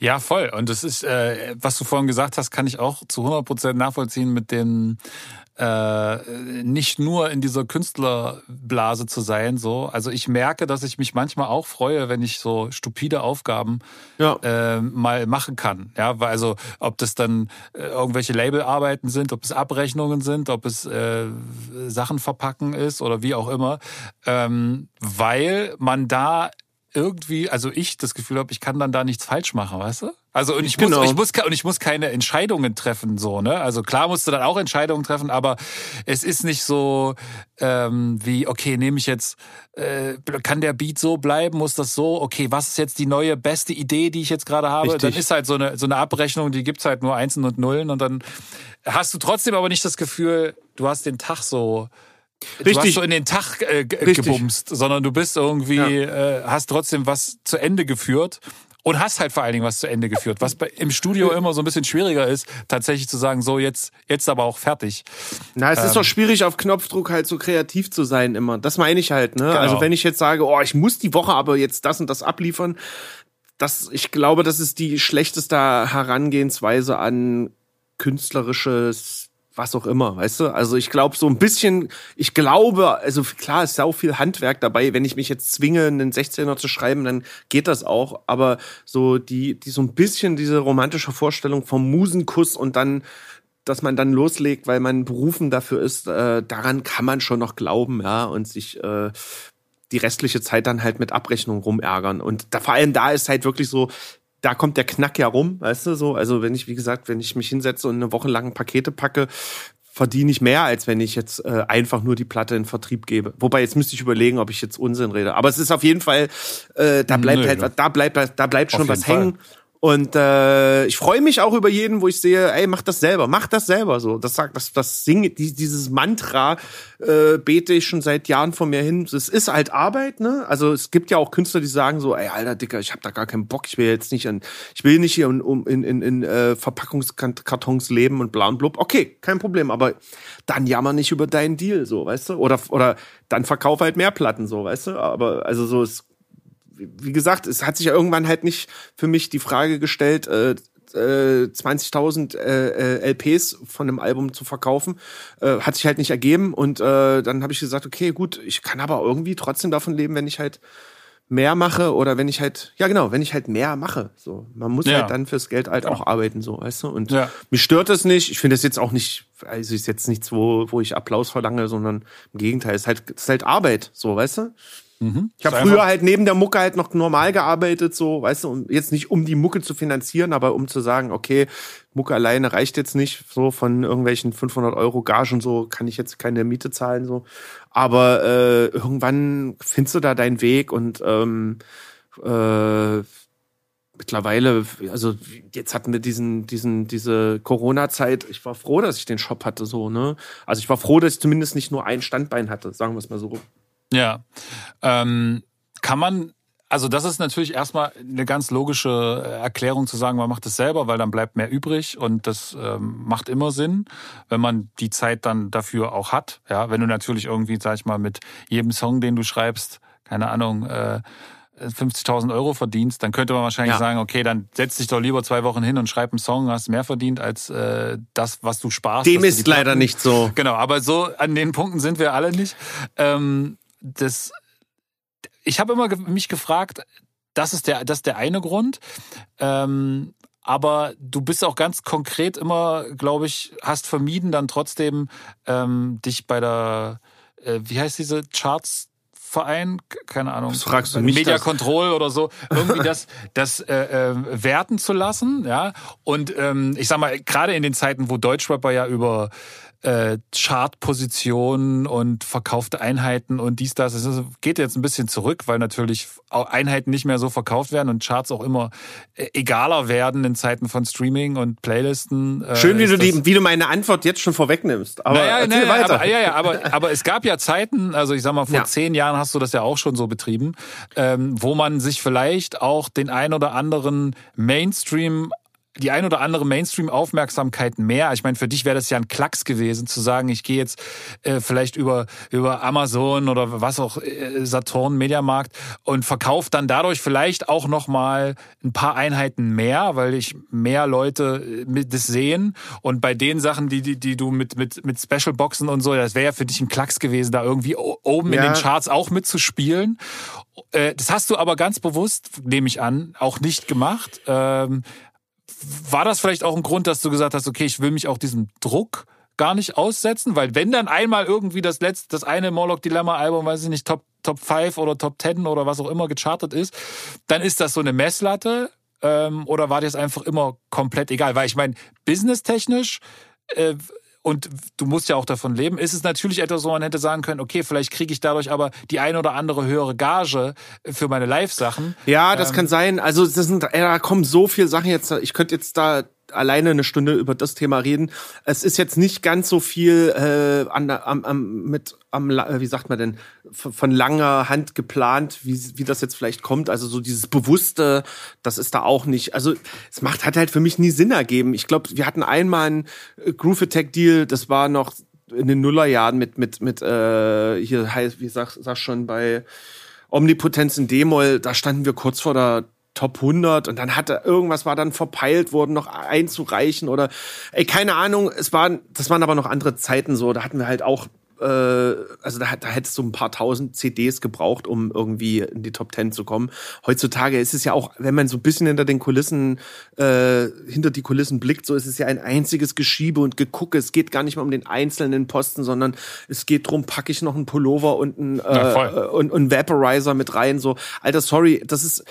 B: Ja, voll. Und das ist, äh, was du vorhin gesagt hast, kann ich auch zu 100 Prozent nachvollziehen mit den äh, nicht nur in dieser Künstlerblase zu sein. So, also ich merke, dass ich mich manchmal auch freue, wenn ich so stupide Aufgaben ja. äh, mal machen kann. Ja, weil also ob das dann äh, irgendwelche Labelarbeiten sind, ob es Abrechnungen sind, ob es äh, Sachen verpacken ist oder wie auch immer, ähm, weil man da irgendwie, also ich das Gefühl habe, ich kann dann da nichts falsch machen, weißt du? Also und ich genau. muss, ich muss und ich muss keine Entscheidungen treffen so, ne? Also klar musst du dann auch Entscheidungen treffen, aber es ist nicht so ähm, wie okay, nehme ich jetzt äh, kann der Beat so bleiben, muss das so? Okay, was ist jetzt die neue beste Idee, die ich jetzt gerade habe? Richtig. Dann ist halt so eine so eine Abrechnung, die gibt's halt nur Einsen und Nullen und dann hast du trotzdem aber nicht das Gefühl, du hast den Tag so Richtig. Du hast so in den Tag äh, gebumst, sondern du bist irgendwie, ja. äh, hast trotzdem was zu Ende geführt und hast halt vor allen Dingen was zu Ende geführt, was bei, im Studio immer so ein bisschen schwieriger ist, tatsächlich zu sagen, so jetzt jetzt aber auch fertig.
C: Na, es ähm. ist doch schwierig auf Knopfdruck halt so kreativ zu sein immer. Das meine ich halt, ne? Also genau. Also wenn ich jetzt sage, oh, ich muss die Woche aber jetzt das und das abliefern, das ich glaube, das ist die schlechteste Herangehensweise an künstlerisches was auch immer, weißt du? Also ich glaube so ein bisschen, ich glaube, also klar ist sau viel Handwerk dabei. Wenn ich mich jetzt zwinge, einen 16er zu schreiben, dann geht das auch. Aber so die, die so ein bisschen diese romantische Vorstellung vom Musenkuss und dann, dass man dann loslegt, weil man berufen dafür ist, äh, daran kann man schon noch glauben, ja, und sich äh, die restliche Zeit dann halt mit Abrechnung rumärgern. Und da, vor allem da ist halt wirklich so, da kommt der Knack ja rum, weißt du so. Also wenn ich, wie gesagt, wenn ich mich hinsetze und eine Woche lang Pakete packe, verdiene ich mehr, als wenn ich jetzt äh, einfach nur die Platte in Vertrieb gebe. Wobei jetzt müsste ich überlegen, ob ich jetzt Unsinn rede. Aber es ist auf jeden Fall, äh, da bleibt Nö, halt, da bleibt, da bleibt schon was Fall. hängen. Und äh, ich freue mich auch über jeden, wo ich sehe, ey, mach das selber, mach das selber so. Das sagt, das, das singe, dieses Mantra äh, bete ich schon seit Jahren vor mir hin. Es ist halt Arbeit, ne? Also es gibt ja auch Künstler, die sagen so, ey, alter Dicker, ich habe da gar keinen Bock, ich will jetzt nicht an, ich will nicht hier um, in, in, in äh, Verpackungskartons leben und bla und blub. Okay, kein Problem, aber dann jammer nicht über deinen Deal, so, weißt du? Oder, oder dann verkauf halt mehr Platten, so, weißt du? Aber also so, es wie gesagt, es hat sich ja irgendwann halt nicht für mich die Frage gestellt, äh, 20.000 äh, äh, LPs von einem Album zu verkaufen, äh, hat sich halt nicht ergeben und äh, dann habe ich gesagt, okay, gut, ich kann aber irgendwie trotzdem davon leben, wenn ich halt mehr mache oder wenn ich halt, ja genau, wenn ich halt mehr mache. So, man muss ja. halt dann fürs Geld halt auch arbeiten, so, weißt du. Und ja. mich stört das nicht. Ich finde das jetzt auch nicht, also ist jetzt nichts, wo, wo ich Applaus verlange, sondern im Gegenteil, es ist halt, es ist halt Arbeit, so, weißt du. Mhm. Ich habe früher halt neben der Mucke halt noch normal gearbeitet, so, weißt du, um, jetzt nicht um die Mucke zu finanzieren, aber um zu sagen, okay, Mucke alleine reicht jetzt nicht, so von irgendwelchen 500 Euro Gagen so kann ich jetzt keine Miete zahlen, so. Aber äh, irgendwann findest du da deinen Weg und ähm, äh, mittlerweile, also jetzt hatten wir diesen, diesen, diese Corona-Zeit. Ich war froh, dass ich den Shop hatte, so, ne? Also ich war froh, dass ich zumindest nicht nur ein Standbein hatte, sagen wir es mal so.
B: Ja. Ähm, kann man also das ist natürlich erstmal eine ganz logische Erklärung zu sagen, man macht es selber, weil dann bleibt mehr übrig und das ähm, macht immer Sinn, wenn man die Zeit dann dafür auch hat. Ja, wenn du natürlich irgendwie, sag ich mal, mit jedem Song, den du schreibst, keine Ahnung, äh, 50.000 Euro verdienst, dann könnte man wahrscheinlich ja. sagen, okay, dann setz dich doch lieber zwei Wochen hin und schreib einen Song, hast mehr verdient als äh, das, was du sparst.
C: Dem ist leider nicht so.
B: Genau, aber so an den Punkten sind wir alle nicht. Ähm, das, ich habe immer mich gefragt, das ist der, das ist der eine Grund. Ähm, aber du bist auch ganz konkret immer, glaube ich, hast vermieden, dann trotzdem ähm, dich bei der, äh, wie heißt diese Charts? Verein, keine Ahnung,
C: Was fragst du mich
B: Media das? Control oder so, irgendwie das, das äh, äh, werten zu lassen, ja. Und ähm, ich sag mal, gerade in den Zeiten, wo Deutschrapper ja über äh, Chartpositionen und verkaufte Einheiten und dies, das. Es geht jetzt ein bisschen zurück, weil natürlich Einheiten nicht mehr so verkauft werden und Charts auch immer äh, egaler werden in Zeiten von Streaming und Playlisten.
C: Äh, Schön, wie du, die, wie du meine Antwort jetzt schon vorwegnimmst. Aber
B: naja, naja, weiter. Aber, ja, ja, aber, aber es gab ja Zeiten, also ich sag mal, vor ja. zehn Jahren hast du das ja auch schon so betrieben, ähm, wo man sich vielleicht auch den ein oder anderen Mainstream die ein oder andere Mainstream-Aufmerksamkeit mehr. Ich meine, für dich wäre das ja ein Klacks gewesen, zu sagen, ich gehe jetzt äh, vielleicht über, über Amazon oder was auch, äh, Saturn, Mediamarkt und verkaufe dann dadurch vielleicht auch nochmal ein paar Einheiten mehr, weil ich mehr Leute äh, das sehen. Und bei den Sachen, die, die, die du mit, mit, mit Special-Boxen und so, das wäre ja für dich ein Klacks gewesen, da irgendwie oben ja. in den Charts auch mitzuspielen. Äh, das hast du aber ganz bewusst, nehme ich an, auch nicht gemacht. Ähm, war das vielleicht auch ein Grund, dass du gesagt hast, okay, ich will mich auch diesem Druck gar nicht aussetzen? Weil wenn dann einmal irgendwie das letzte, das eine Morlock Dilemma Album, weiß ich nicht, Top, Top 5 oder Top 10 oder was auch immer gechartet ist, dann ist das so eine Messlatte, ähm, oder war dir das einfach immer komplett egal? Weil ich meine, businesstechnisch äh, und du musst ja auch davon leben, ist es natürlich etwas, wo man hätte sagen können, okay, vielleicht kriege ich dadurch aber die ein oder andere höhere Gage für meine Live-Sachen.
C: Ja, das ähm, kann sein. Also das sind, da kommen so viele Sachen jetzt. Ich könnte jetzt da alleine eine Stunde über das Thema reden. Es ist jetzt nicht ganz so viel äh, an, am, am, mit am, äh, wie sagt man denn, von langer Hand geplant, wie, wie das jetzt vielleicht kommt. Also so dieses Bewusste, das ist da auch nicht. Also es macht, hat halt für mich nie Sinn ergeben. Ich glaube, wir hatten einmal einen äh, Groove Attack Deal, das war noch in den Nullerjahren mit, mit, mit, äh, hier heißt, wie sag, sag schon, bei Omnipotenz in D-Moll, da standen wir kurz vor der Top 100 und dann hatte irgendwas war dann verpeilt worden, noch einzureichen oder ey, keine Ahnung, es waren, das waren aber noch andere Zeiten so, da hatten wir halt auch äh, also da, da hättest du ein paar tausend CDs gebraucht, um irgendwie in die Top 10 zu kommen. Heutzutage ist es ja auch, wenn man so ein bisschen hinter den Kulissen, äh, hinter die Kulissen blickt, so ist es ja ein einziges Geschiebe und Gegucke. Es geht gar nicht mehr um den einzelnen Posten, sondern es geht drum, packe ich noch einen Pullover und einen, äh, ja, und, und Vaporizer mit rein. So, Alter, sorry, das ist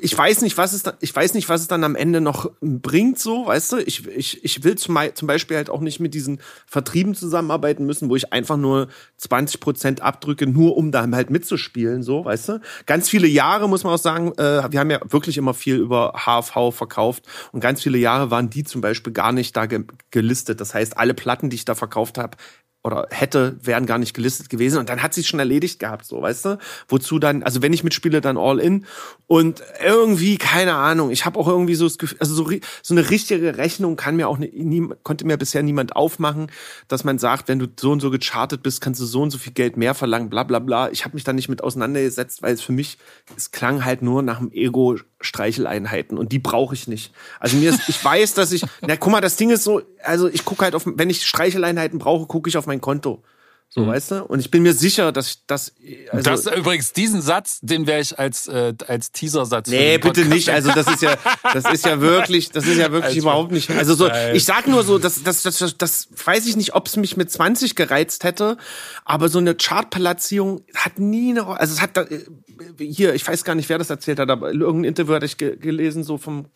C: ich weiß nicht, was es da, ich weiß nicht, was es dann am Ende noch bringt, so, weißt du? Ich, ich, ich will zum, Beispiel halt auch nicht mit diesen Vertrieben zusammenarbeiten müssen, wo ich einfach nur 20 Prozent abdrücke, nur um da halt mitzuspielen, so, weißt du? Ganz viele Jahre, muss man auch sagen, äh, wir haben ja wirklich immer viel über HV verkauft und ganz viele Jahre waren die zum Beispiel gar nicht da ge gelistet. Das heißt, alle Platten, die ich da verkauft habe, oder hätte, wären gar nicht gelistet gewesen. Und dann hat sich schon erledigt gehabt, so, weißt du? Wozu dann, also wenn ich mitspiele, dann all in. Und irgendwie, keine Ahnung, ich habe auch irgendwie so das Gefühl, also so, so eine richtige Rechnung kann mir auch, nie, konnte mir bisher niemand aufmachen, dass man sagt, wenn du so und so gechartet bist, kannst du so und so viel Geld mehr verlangen, bla bla bla. Ich habe mich da nicht mit auseinandergesetzt, weil es für mich, es klang halt nur nach dem Ego Streicheleinheiten und die brauche ich nicht. Also mir ist, ich weiß, dass ich, na guck mal, das Ding ist so, also ich gucke halt auf, wenn ich Streicheleinheiten brauche, gucke ich auf mein Konto. So, mhm. weißt du? Und ich bin mir sicher, dass ich das.
B: Also das übrigens, diesen Satz, den wäre ich als, äh, als Teaser-Satz.
C: Nee, bitte nicht. Also das ist ja, das ist ja wirklich, das ist ja wirklich also, überhaupt nicht. Also so, ich sag nur so, das, das, das, das, das weiß ich nicht, ob es mich mit 20 gereizt hätte, aber so eine Chartplatzierung hat nie eine Also es hat da, äh, hier, ich weiß gar nicht, wer das erzählt hat, aber irgendein Interview hatte ich ge gelesen, so vom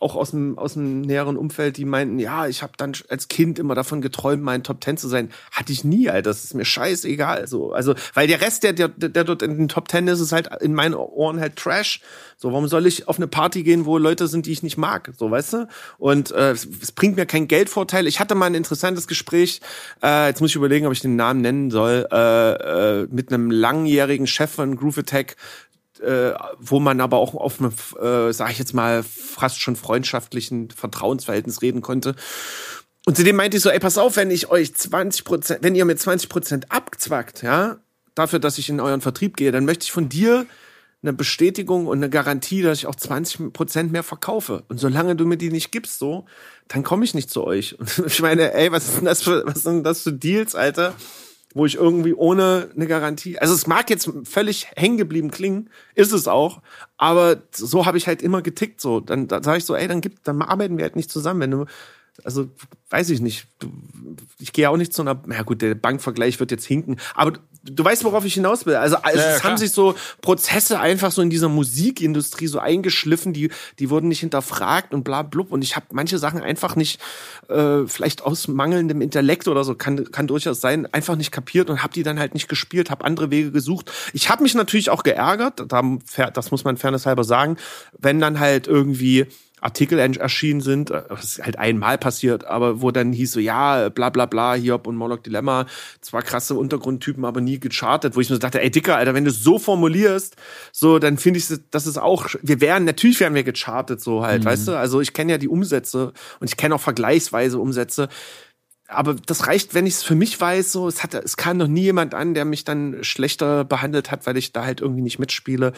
C: auch aus dem, aus dem näheren Umfeld, die meinten, ja, ich habe dann als Kind immer davon geträumt, mal in Top Ten zu sein. Hatte ich nie, Alter. Das ist mir scheißegal. So. Also, weil der Rest, der, der, der dort in den Top Ten ist, ist halt in meinen Ohren halt Trash. So, warum soll ich auf eine Party gehen, wo Leute sind, die ich nicht mag? So, weißt du? Und äh, es bringt mir keinen Geldvorteil. Ich hatte mal ein interessantes Gespräch, äh, jetzt muss ich überlegen, ob ich den Namen nennen soll, äh, äh, mit einem langjährigen Chef von Groove Attack, äh, wo man aber auch auf einem, äh, sag ich jetzt mal, fast schon freundschaftlichen Vertrauensverhältnis reden konnte. Und zu dem meinte ich so, ey, pass auf, wenn ich euch 20 Prozent, wenn ihr mit 20 Prozent abzwackt, ja, dafür, dass ich in euren Vertrieb gehe, dann möchte ich von dir eine Bestätigung und eine Garantie, dass ich auch 20 Prozent mehr verkaufe. Und solange du mir die nicht gibst, so, dann komme ich nicht zu euch. Und ich meine, ey, was denn das für, was sind das für Deals, Alter? Wo ich irgendwie ohne eine Garantie, also es mag jetzt völlig hängen geblieben klingen, ist es auch, aber so habe ich halt immer getickt so. Dann da sage ich so, ey, dann gibt, dann arbeiten wir halt nicht zusammen, wenn du also weiß ich nicht, ich gehe auch nicht zu einer, na gut, der Bankvergleich wird jetzt hinken, aber du weißt, worauf ich hinaus will. Also, also ja, es haben sich so Prozesse einfach so in dieser Musikindustrie so eingeschliffen, die, die wurden nicht hinterfragt und bla blub. Und ich habe manche Sachen einfach nicht, äh, vielleicht aus mangelndem Intellekt oder so, kann, kann durchaus sein, einfach nicht kapiert und habe die dann halt nicht gespielt, habe andere Wege gesucht. Ich habe mich natürlich auch geärgert, das muss man fairness halber sagen, wenn dann halt irgendwie Artikel erschienen sind, das äh, ist halt einmal passiert, aber wo dann hieß so, ja, bla bla bla, Hiob und Moloch Dilemma, zwar krasse Untergrundtypen, aber nie gechartet, wo ich mir so dachte, ey Dicker, Alter, wenn du es so formulierst, so, dann finde ich, das ist auch, wir wären, natürlich wären wir gechartet, so halt, mhm. weißt du, also ich kenne ja die Umsätze und ich kenne auch vergleichsweise Umsätze, aber das reicht, wenn ich es für mich weiß, so, es hat, es kam noch nie jemand an, der mich dann schlechter behandelt hat, weil ich da halt irgendwie nicht mitspiele.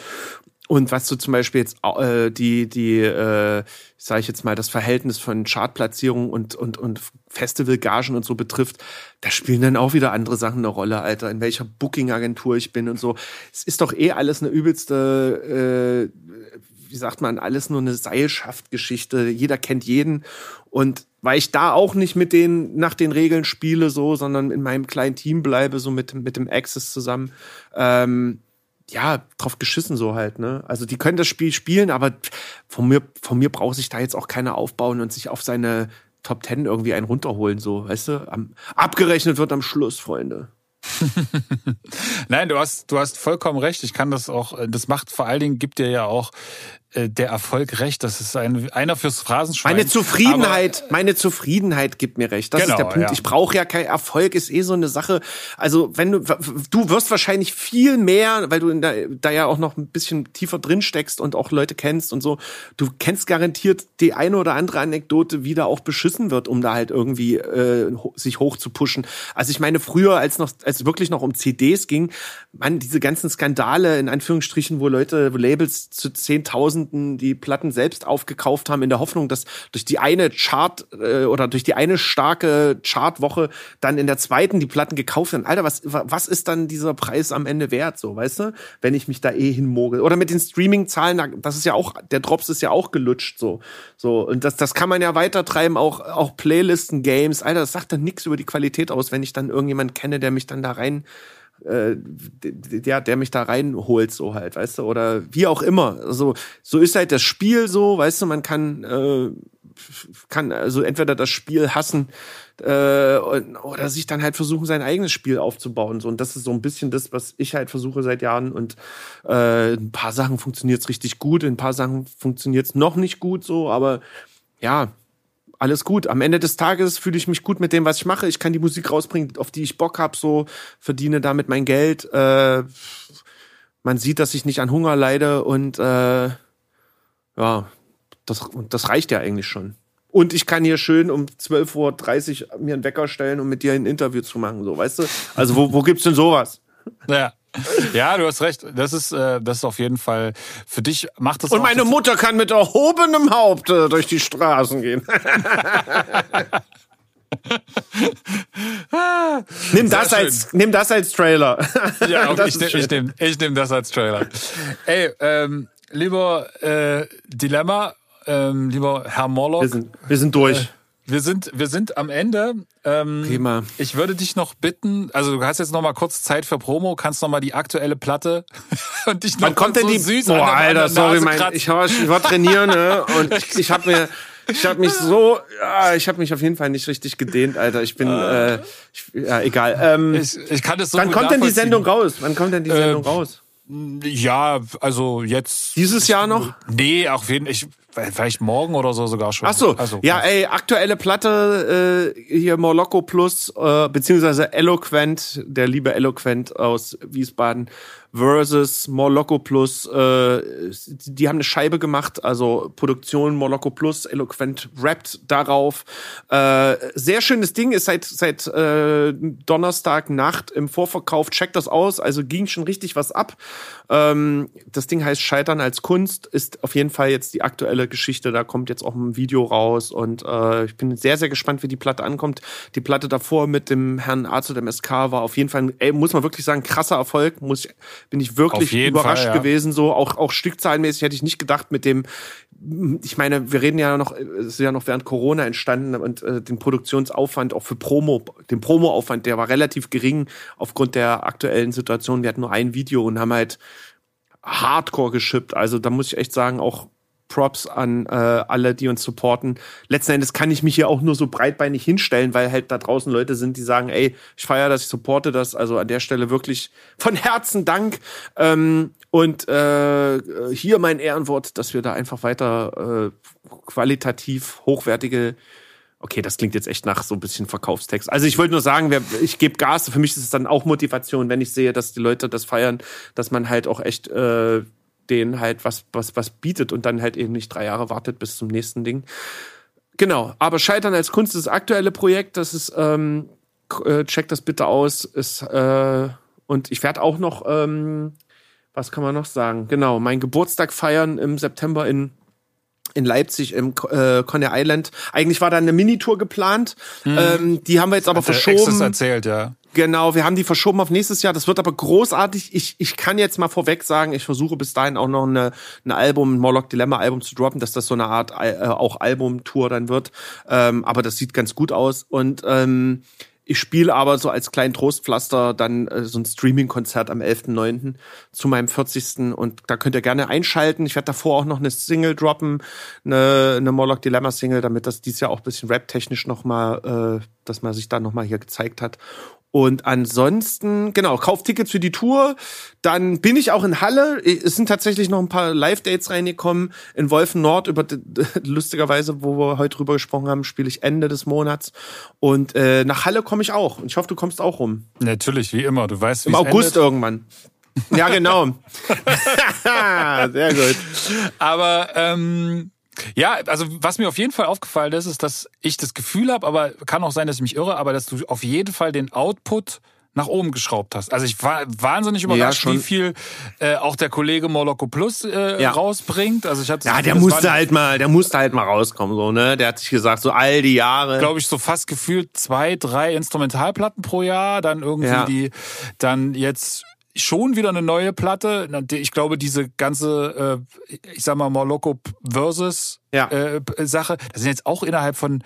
C: Und was du zum Beispiel jetzt äh, die, die, äh, sage ich jetzt mal, das Verhältnis von Chartplatzierung und, und, und Festivalgagen und so betrifft, da spielen dann auch wieder andere Sachen eine Rolle, Alter, in welcher Booking-Agentur ich bin und so. Es ist doch eh alles eine übelste, äh, wie sagt man, alles nur eine Seilschaftgeschichte. Jeder kennt jeden. Und weil ich da auch nicht mit den, nach den Regeln spiele, so, sondern in meinem kleinen Team bleibe, so mit, mit dem Access zusammen, ähm, ja, drauf geschissen so halt, ne? Also die können das Spiel spielen, aber von mir, von mir braucht sich da jetzt auch keiner aufbauen und sich auf seine Top Ten irgendwie einen runterholen, so, weißt du? Am, abgerechnet wird am Schluss, Freunde.
B: Nein, du hast, du hast vollkommen recht. Ich kann das auch, das macht vor allen Dingen, gibt dir ja auch äh, der Erfolg recht. Das ist ein, einer fürs Phrasenschwein.
C: Meine Zufriedenheit, aber, meine Zufriedenheit gibt mir recht. Das genau, ist der Punkt. Ja. Ich brauche ja kein Erfolg, ist eh so eine Sache. Also wenn du, du wirst wahrscheinlich viel mehr, weil du der, da ja auch noch ein bisschen tiefer drin steckst und auch Leute kennst und so. Du kennst garantiert die eine oder andere Anekdote, wie da auch beschissen wird, um da halt irgendwie äh, sich hoch zu pushen. Also ich meine, früher, als noch, als wirklich noch um CDs ging, man diese ganzen Skandale in Anführungsstrichen, wo Leute, wo Labels zu 10.000 Tausenden die Platten selbst aufgekauft haben, in der Hoffnung, dass durch die eine Chart äh, oder durch die eine starke Chartwoche dann in der zweiten die Platten gekauft werden. Alter, was, was ist dann dieser Preis am Ende wert, so, weißt du? Wenn ich mich da eh hinmogel. Oder mit den Streaming-Zahlen, das ist ja auch, der Drops ist ja auch gelutscht, so. So, und das, das kann man ja weitertreiben, auch, auch Playlisten, Games. Alter, das sagt dann nichts über die Qualität aus, wenn ich dann irgendjemand kenne, der mich dann da rein äh, der, der mich da reinholt, so halt, weißt du, oder wie auch immer. Also, so ist halt das Spiel so, weißt du, man kann, äh, kann also entweder das Spiel hassen äh, oder sich dann halt versuchen, sein eigenes Spiel aufzubauen. So, und das ist so ein bisschen das, was ich halt versuche seit Jahren. Und äh, ein paar Sachen funktioniert es richtig gut, in ein paar Sachen funktioniert es noch nicht gut so, aber ja, alles gut. Am Ende des Tages fühle ich mich gut mit dem, was ich mache. Ich kann die Musik rausbringen, auf die ich Bock habe, so verdiene damit mein Geld. Äh, man sieht, dass ich nicht an Hunger leide und äh, ja, das, das reicht ja eigentlich schon. Und ich kann hier schön um 12.30 Uhr mir einen Wecker stellen, um mit dir ein Interview zu machen, so, weißt du? Also wo, wo gibt's denn sowas?
B: Ja. Ja, du hast recht. Das ist, äh, das ist auf jeden Fall für dich macht das.
C: Und meine Mutter kann mit erhobenem Haupt äh, durch die Straßen gehen. nimm das als nimm das als Trailer.
B: ja, okay, ich, nehm, ich nehme ich nehm das als Trailer. Ey, ähm, lieber äh, Dilemma, ähm, lieber Herr Morlock.
C: Wir sind, wir sind durch. Äh,
B: wir sind, wir sind am Ende. Ähm, Prima. Ich würde dich noch bitten, also du hast jetzt noch mal kurz Zeit für Promo, kannst noch mal die aktuelle Platte
C: und dich noch Wann kommt denn so die süß Boah, Alter, sorry, mein, ich war, ich war trainieren ne? und ich, ich habe mir ich habe mich so, ja, ich habe mich auf jeden Fall nicht richtig gedehnt, Alter. Ich bin, äh, ich, ja, egal. Ähm,
B: ich, ich kann das so
C: Wann kommt denn die Sendung raus? Wann kommt denn die Sendung äh, raus?
B: Ja, also jetzt.
C: Dieses Jahr noch?
B: Nee, auch jeden, ich, vielleicht morgen oder so sogar schon.
C: Ach so, also, ja, ey, aktuelle Platte äh, hier Morlocco Plus, äh, beziehungsweise Eloquent, der liebe Eloquent aus Wiesbaden versus Morlocco Plus. Äh, die haben eine Scheibe gemacht, also Produktion Morlocco Plus, Eloquent rappt darauf. Äh, sehr schönes Ding, ist seit seit äh, Donnerstag Nacht im Vorverkauf. Checkt das aus, also ging schon richtig was ab. Ähm, das Ding heißt Scheitern als Kunst, ist auf jeden Fall jetzt die aktuelle Geschichte. Da kommt jetzt auch ein Video raus und äh, ich bin sehr, sehr gespannt, wie die Platte ankommt. Die Platte davor mit dem Herrn Arzt und dem SK war auf jeden Fall, ey, muss man wirklich sagen, krasser Erfolg. Muss ich, bin ich wirklich überrascht Fall, ja. gewesen. So auch auch Stückzahlenmäßig hätte ich nicht gedacht mit dem ich meine, wir reden ja noch, es ist ja noch während Corona entstanden und äh, den Produktionsaufwand auch für Promo, den Promoaufwand, der war relativ gering aufgrund der aktuellen Situation. Wir hatten nur ein Video und haben halt Hardcore geschippt. Also da muss ich echt sagen, auch Props an äh, alle, die uns supporten. Letzten Endes kann ich mich hier auch nur so breitbeinig hinstellen, weil halt da draußen Leute sind, die sagen, ey, ich feiere das, ich supporte das. Also an der Stelle wirklich von Herzen Dank. Ähm, und äh, hier mein Ehrenwort, dass wir da einfach weiter äh, qualitativ hochwertige Okay, das klingt jetzt echt nach so ein bisschen Verkaufstext. Also ich wollte nur sagen, ich gebe Gas. Für mich ist es dann auch Motivation, wenn ich sehe, dass die Leute das feiern, dass man halt auch echt äh, denen halt was, was, was bietet und dann halt eben nicht drei Jahre wartet bis zum nächsten Ding. Genau, aber Scheitern als Kunst ist das aktuelle Projekt, das ist, ähm, äh, checkt das bitte aus, ist, äh, und ich werde auch noch, ähm, was kann man noch sagen? Genau, mein Geburtstag feiern im September in in Leipzig im äh, Conner Island. Eigentlich war da eine Minitour geplant. Mhm. Ähm, die haben wir jetzt aber Hat verschoben.
B: erzählt, ja.
C: Genau, wir haben die verschoben auf nächstes Jahr. Das wird aber großartig. Ich, ich kann jetzt mal vorweg sagen, ich versuche bis dahin auch noch eine, ein Album, ein Morlock Dilemma Album zu droppen, dass das so eine Art äh, auch Albumtour dann wird. Ähm, aber das sieht ganz gut aus. Und ähm, ich spiele aber so als kleinen Trostpflaster dann äh, so ein Streaming-Konzert am 11.9. zu meinem 40. Und da könnt ihr gerne einschalten. Ich werde davor auch noch eine Single droppen, eine, eine Morlock Dilemma Single, damit das dieses Jahr auch ein bisschen rap-technisch nochmal, äh, dass man sich da nochmal hier gezeigt hat. Und ansonsten, genau, kauf Tickets für die Tour. Dann bin ich auch in Halle. Es sind tatsächlich noch ein paar Live-Dates reingekommen. In Wolfen Nord, über lustigerweise, wo wir heute drüber gesprochen haben, spiele ich Ende des Monats. Und äh, nach Halle komme ich auch. Und ich hoffe, du kommst auch rum.
B: Natürlich, wie immer. Du weißt, wie
C: Im August endet. irgendwann. Ja, genau. Sehr gut.
B: Aber ähm, ja, also was mir auf jeden Fall aufgefallen ist, ist, dass ich das Gefühl habe, aber kann auch sein, dass ich mich irre, aber dass du auf jeden Fall den Output nach oben geschraubt hast. Also ich war wahnsinnig überrascht, ja, wie viel äh, auch der Kollege Moloko Plus äh, ja. rausbringt. Also ich hatte
C: ja, der musste halt mal, der musste halt mal rauskommen so ne. Der hat sich gesagt, so all die Jahre,
B: glaube ich, so fast gefühlt zwei, drei Instrumentalplatten pro Jahr, dann irgendwie ja. die, dann jetzt schon wieder eine neue Platte. Ich glaube, diese ganze, äh, ich sag mal, Morloco versus ja. äh, Sache, das sind jetzt auch innerhalb von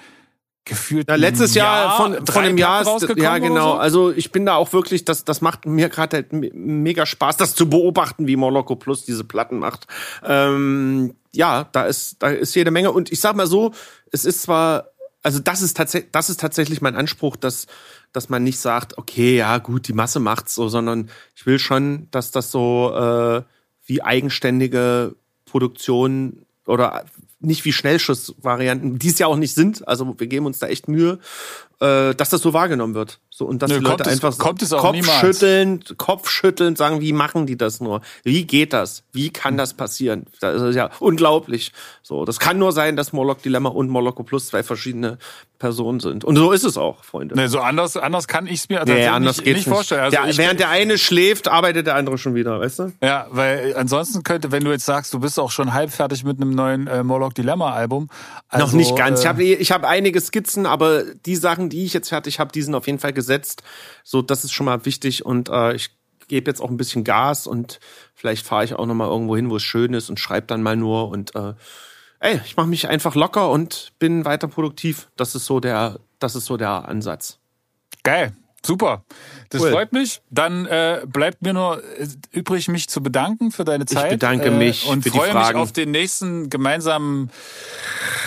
B: gefühlt.
C: Ja, letztes Jahr, Jahr von, von einem Jahr ja genau. So? Also ich bin da auch wirklich, das, das macht mir gerade halt mega Spaß, das zu beobachten, wie Morloco Plus diese Platten macht. Ähm, ja, da ist, da ist jede Menge. Und ich sag mal so, es ist zwar, also das ist tatsächlich, das ist tatsächlich mein Anspruch, dass dass man nicht sagt, okay, ja gut, die Masse macht's so, sondern ich will schon, dass das so äh, wie eigenständige Produktion oder nicht wie Schnellschussvarianten, die es ja auch nicht sind. Also wir geben uns da echt Mühe, äh, dass das so wahrgenommen wird. So und dass Nö, die Leute einfach
B: es, kommt es auch
C: Kopfschütteln, Kopfschütteln sagen, wie machen die das nur? Wie geht das? Wie kann das passieren? Das ist ja unglaublich. So, das kann nur sein, dass Morlock Dilemma und Morlocko Plus zwei verschiedene Personen sind. Und so ist es auch, Freunde.
B: Nee, so anders, anders kann ich es mir nee, anders nicht, nicht vorstellen.
C: Also der, während der eine schläft, arbeitet der andere schon wieder, weißt du?
B: Ja, weil ansonsten könnte, wenn du jetzt sagst, du bist auch schon halb fertig mit einem neuen äh, Morlock Dilemma Album.
C: Also, Noch nicht ganz. Äh, ich habe ich hab einige Skizzen, aber die Sachen, die ich jetzt fertig habe, die sind auf jeden Fall gesetzt. So, das ist schon mal wichtig und äh, ich gebe jetzt auch ein bisschen Gas und vielleicht fahre ich auch noch mal irgendwo hin, wo es schön ist und schreibe dann mal nur und äh, ey, ich mache mich einfach locker und bin weiter produktiv. Das ist so der, das ist so der Ansatz.
B: Geil. Super. Das cool. freut mich. Dann äh, bleibt mir nur äh, übrig, mich zu bedanken für deine Zeit.
C: Ich bedanke mich
B: äh, und
C: für
B: freue
C: die Fragen.
B: mich auf den nächsten gemeinsamen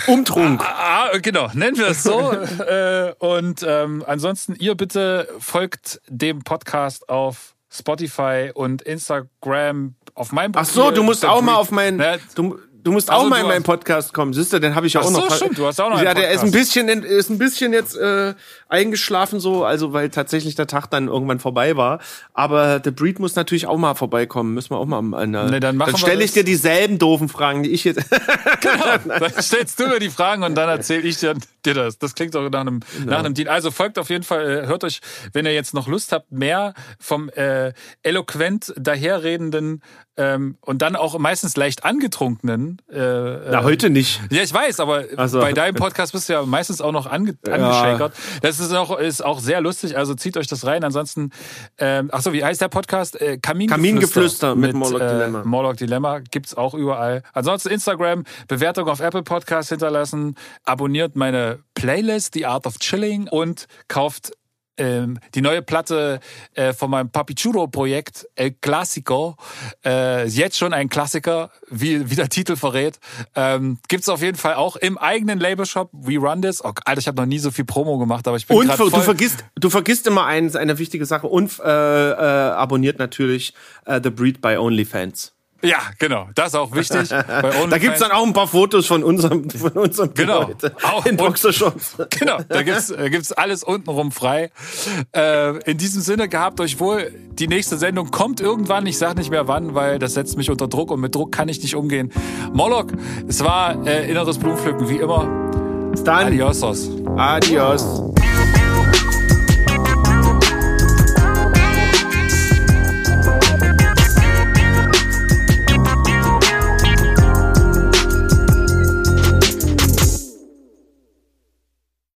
C: Umtrunk.
B: Ah, ah, genau, nennen wir es so. äh, und ähm, ansonsten, ihr bitte folgt dem Podcast auf Spotify und Instagram auf meinem
C: Profil. Ach so, du musst auch mal auf mein, ne? du, Du musst also auch mal in meinen Podcast kommen, siehst du, den habe ich ja auch noch.
B: So, stimmt, du hast auch noch
C: Ja, der ist ein bisschen ist ein bisschen jetzt äh, eingeschlafen so, also weil tatsächlich der Tag dann irgendwann vorbei war, aber The Breed muss natürlich auch mal vorbeikommen, müssen wir auch mal an
B: nee, dann,
C: dann stelle ich dir dieselben doofen Fragen, die ich jetzt
B: Genau. Dann stellst du mir die Fragen und dann erzähle ich dir, dir das. Das klingt doch nach einem genau. nach einem Deal. Also folgt auf jeden Fall, äh, hört euch, wenn ihr jetzt noch Lust habt, mehr vom äh, eloquent daherredenden ähm, und dann auch meistens leicht angetrunkenen.
C: Äh, Na, heute nicht.
B: Ja, ich weiß, aber also. bei deinem Podcast bist du ja meistens auch noch ange ja. angeschäkert. Das Das ist auch, ist auch sehr lustig, also zieht euch das rein. Ansonsten, ähm, ach so, wie heißt der Podcast? Äh, Kamingeflüster,
C: Kamingeflüster mit, mit Morlock Dilemma.
B: Äh, Morlock Dilemma gibt's auch überall. Ansonsten Instagram, Bewertung auf Apple Podcast hinterlassen, abonniert meine Playlist The Art of Chilling und kauft ähm, die neue Platte äh, von meinem Papichuro-Projekt El Clasico, äh, jetzt schon ein Klassiker, wie, wie der Titel verrät, ähm, gibt auf jeden Fall auch im eigenen Labelshop We Run This. Oh, Alter, ich habe noch nie so viel Promo gemacht, aber ich bin
C: Und
B: voll
C: du vergisst, du vergisst immer eins, eine wichtige Sache und äh, äh, abonniert natürlich äh, The Breed by OnlyFans.
B: Ja, genau. Das ist auch wichtig.
C: da gibt's dann auch ein paar Fotos von unserem, von unserem
B: genau. Gebäude
C: auch in Boxershorts.
B: Genau, da gibt's, äh, gibt's alles untenrum frei. Äh, in diesem Sinne, gehabt euch wohl. Die nächste Sendung kommt irgendwann. Ich sage nicht mehr wann, weil das setzt mich unter Druck und mit Druck kann ich nicht umgehen. Moloch, es war äh, inneres Blumenpflücken, wie immer.
C: Bis dann.
B: Adios.
C: Adios.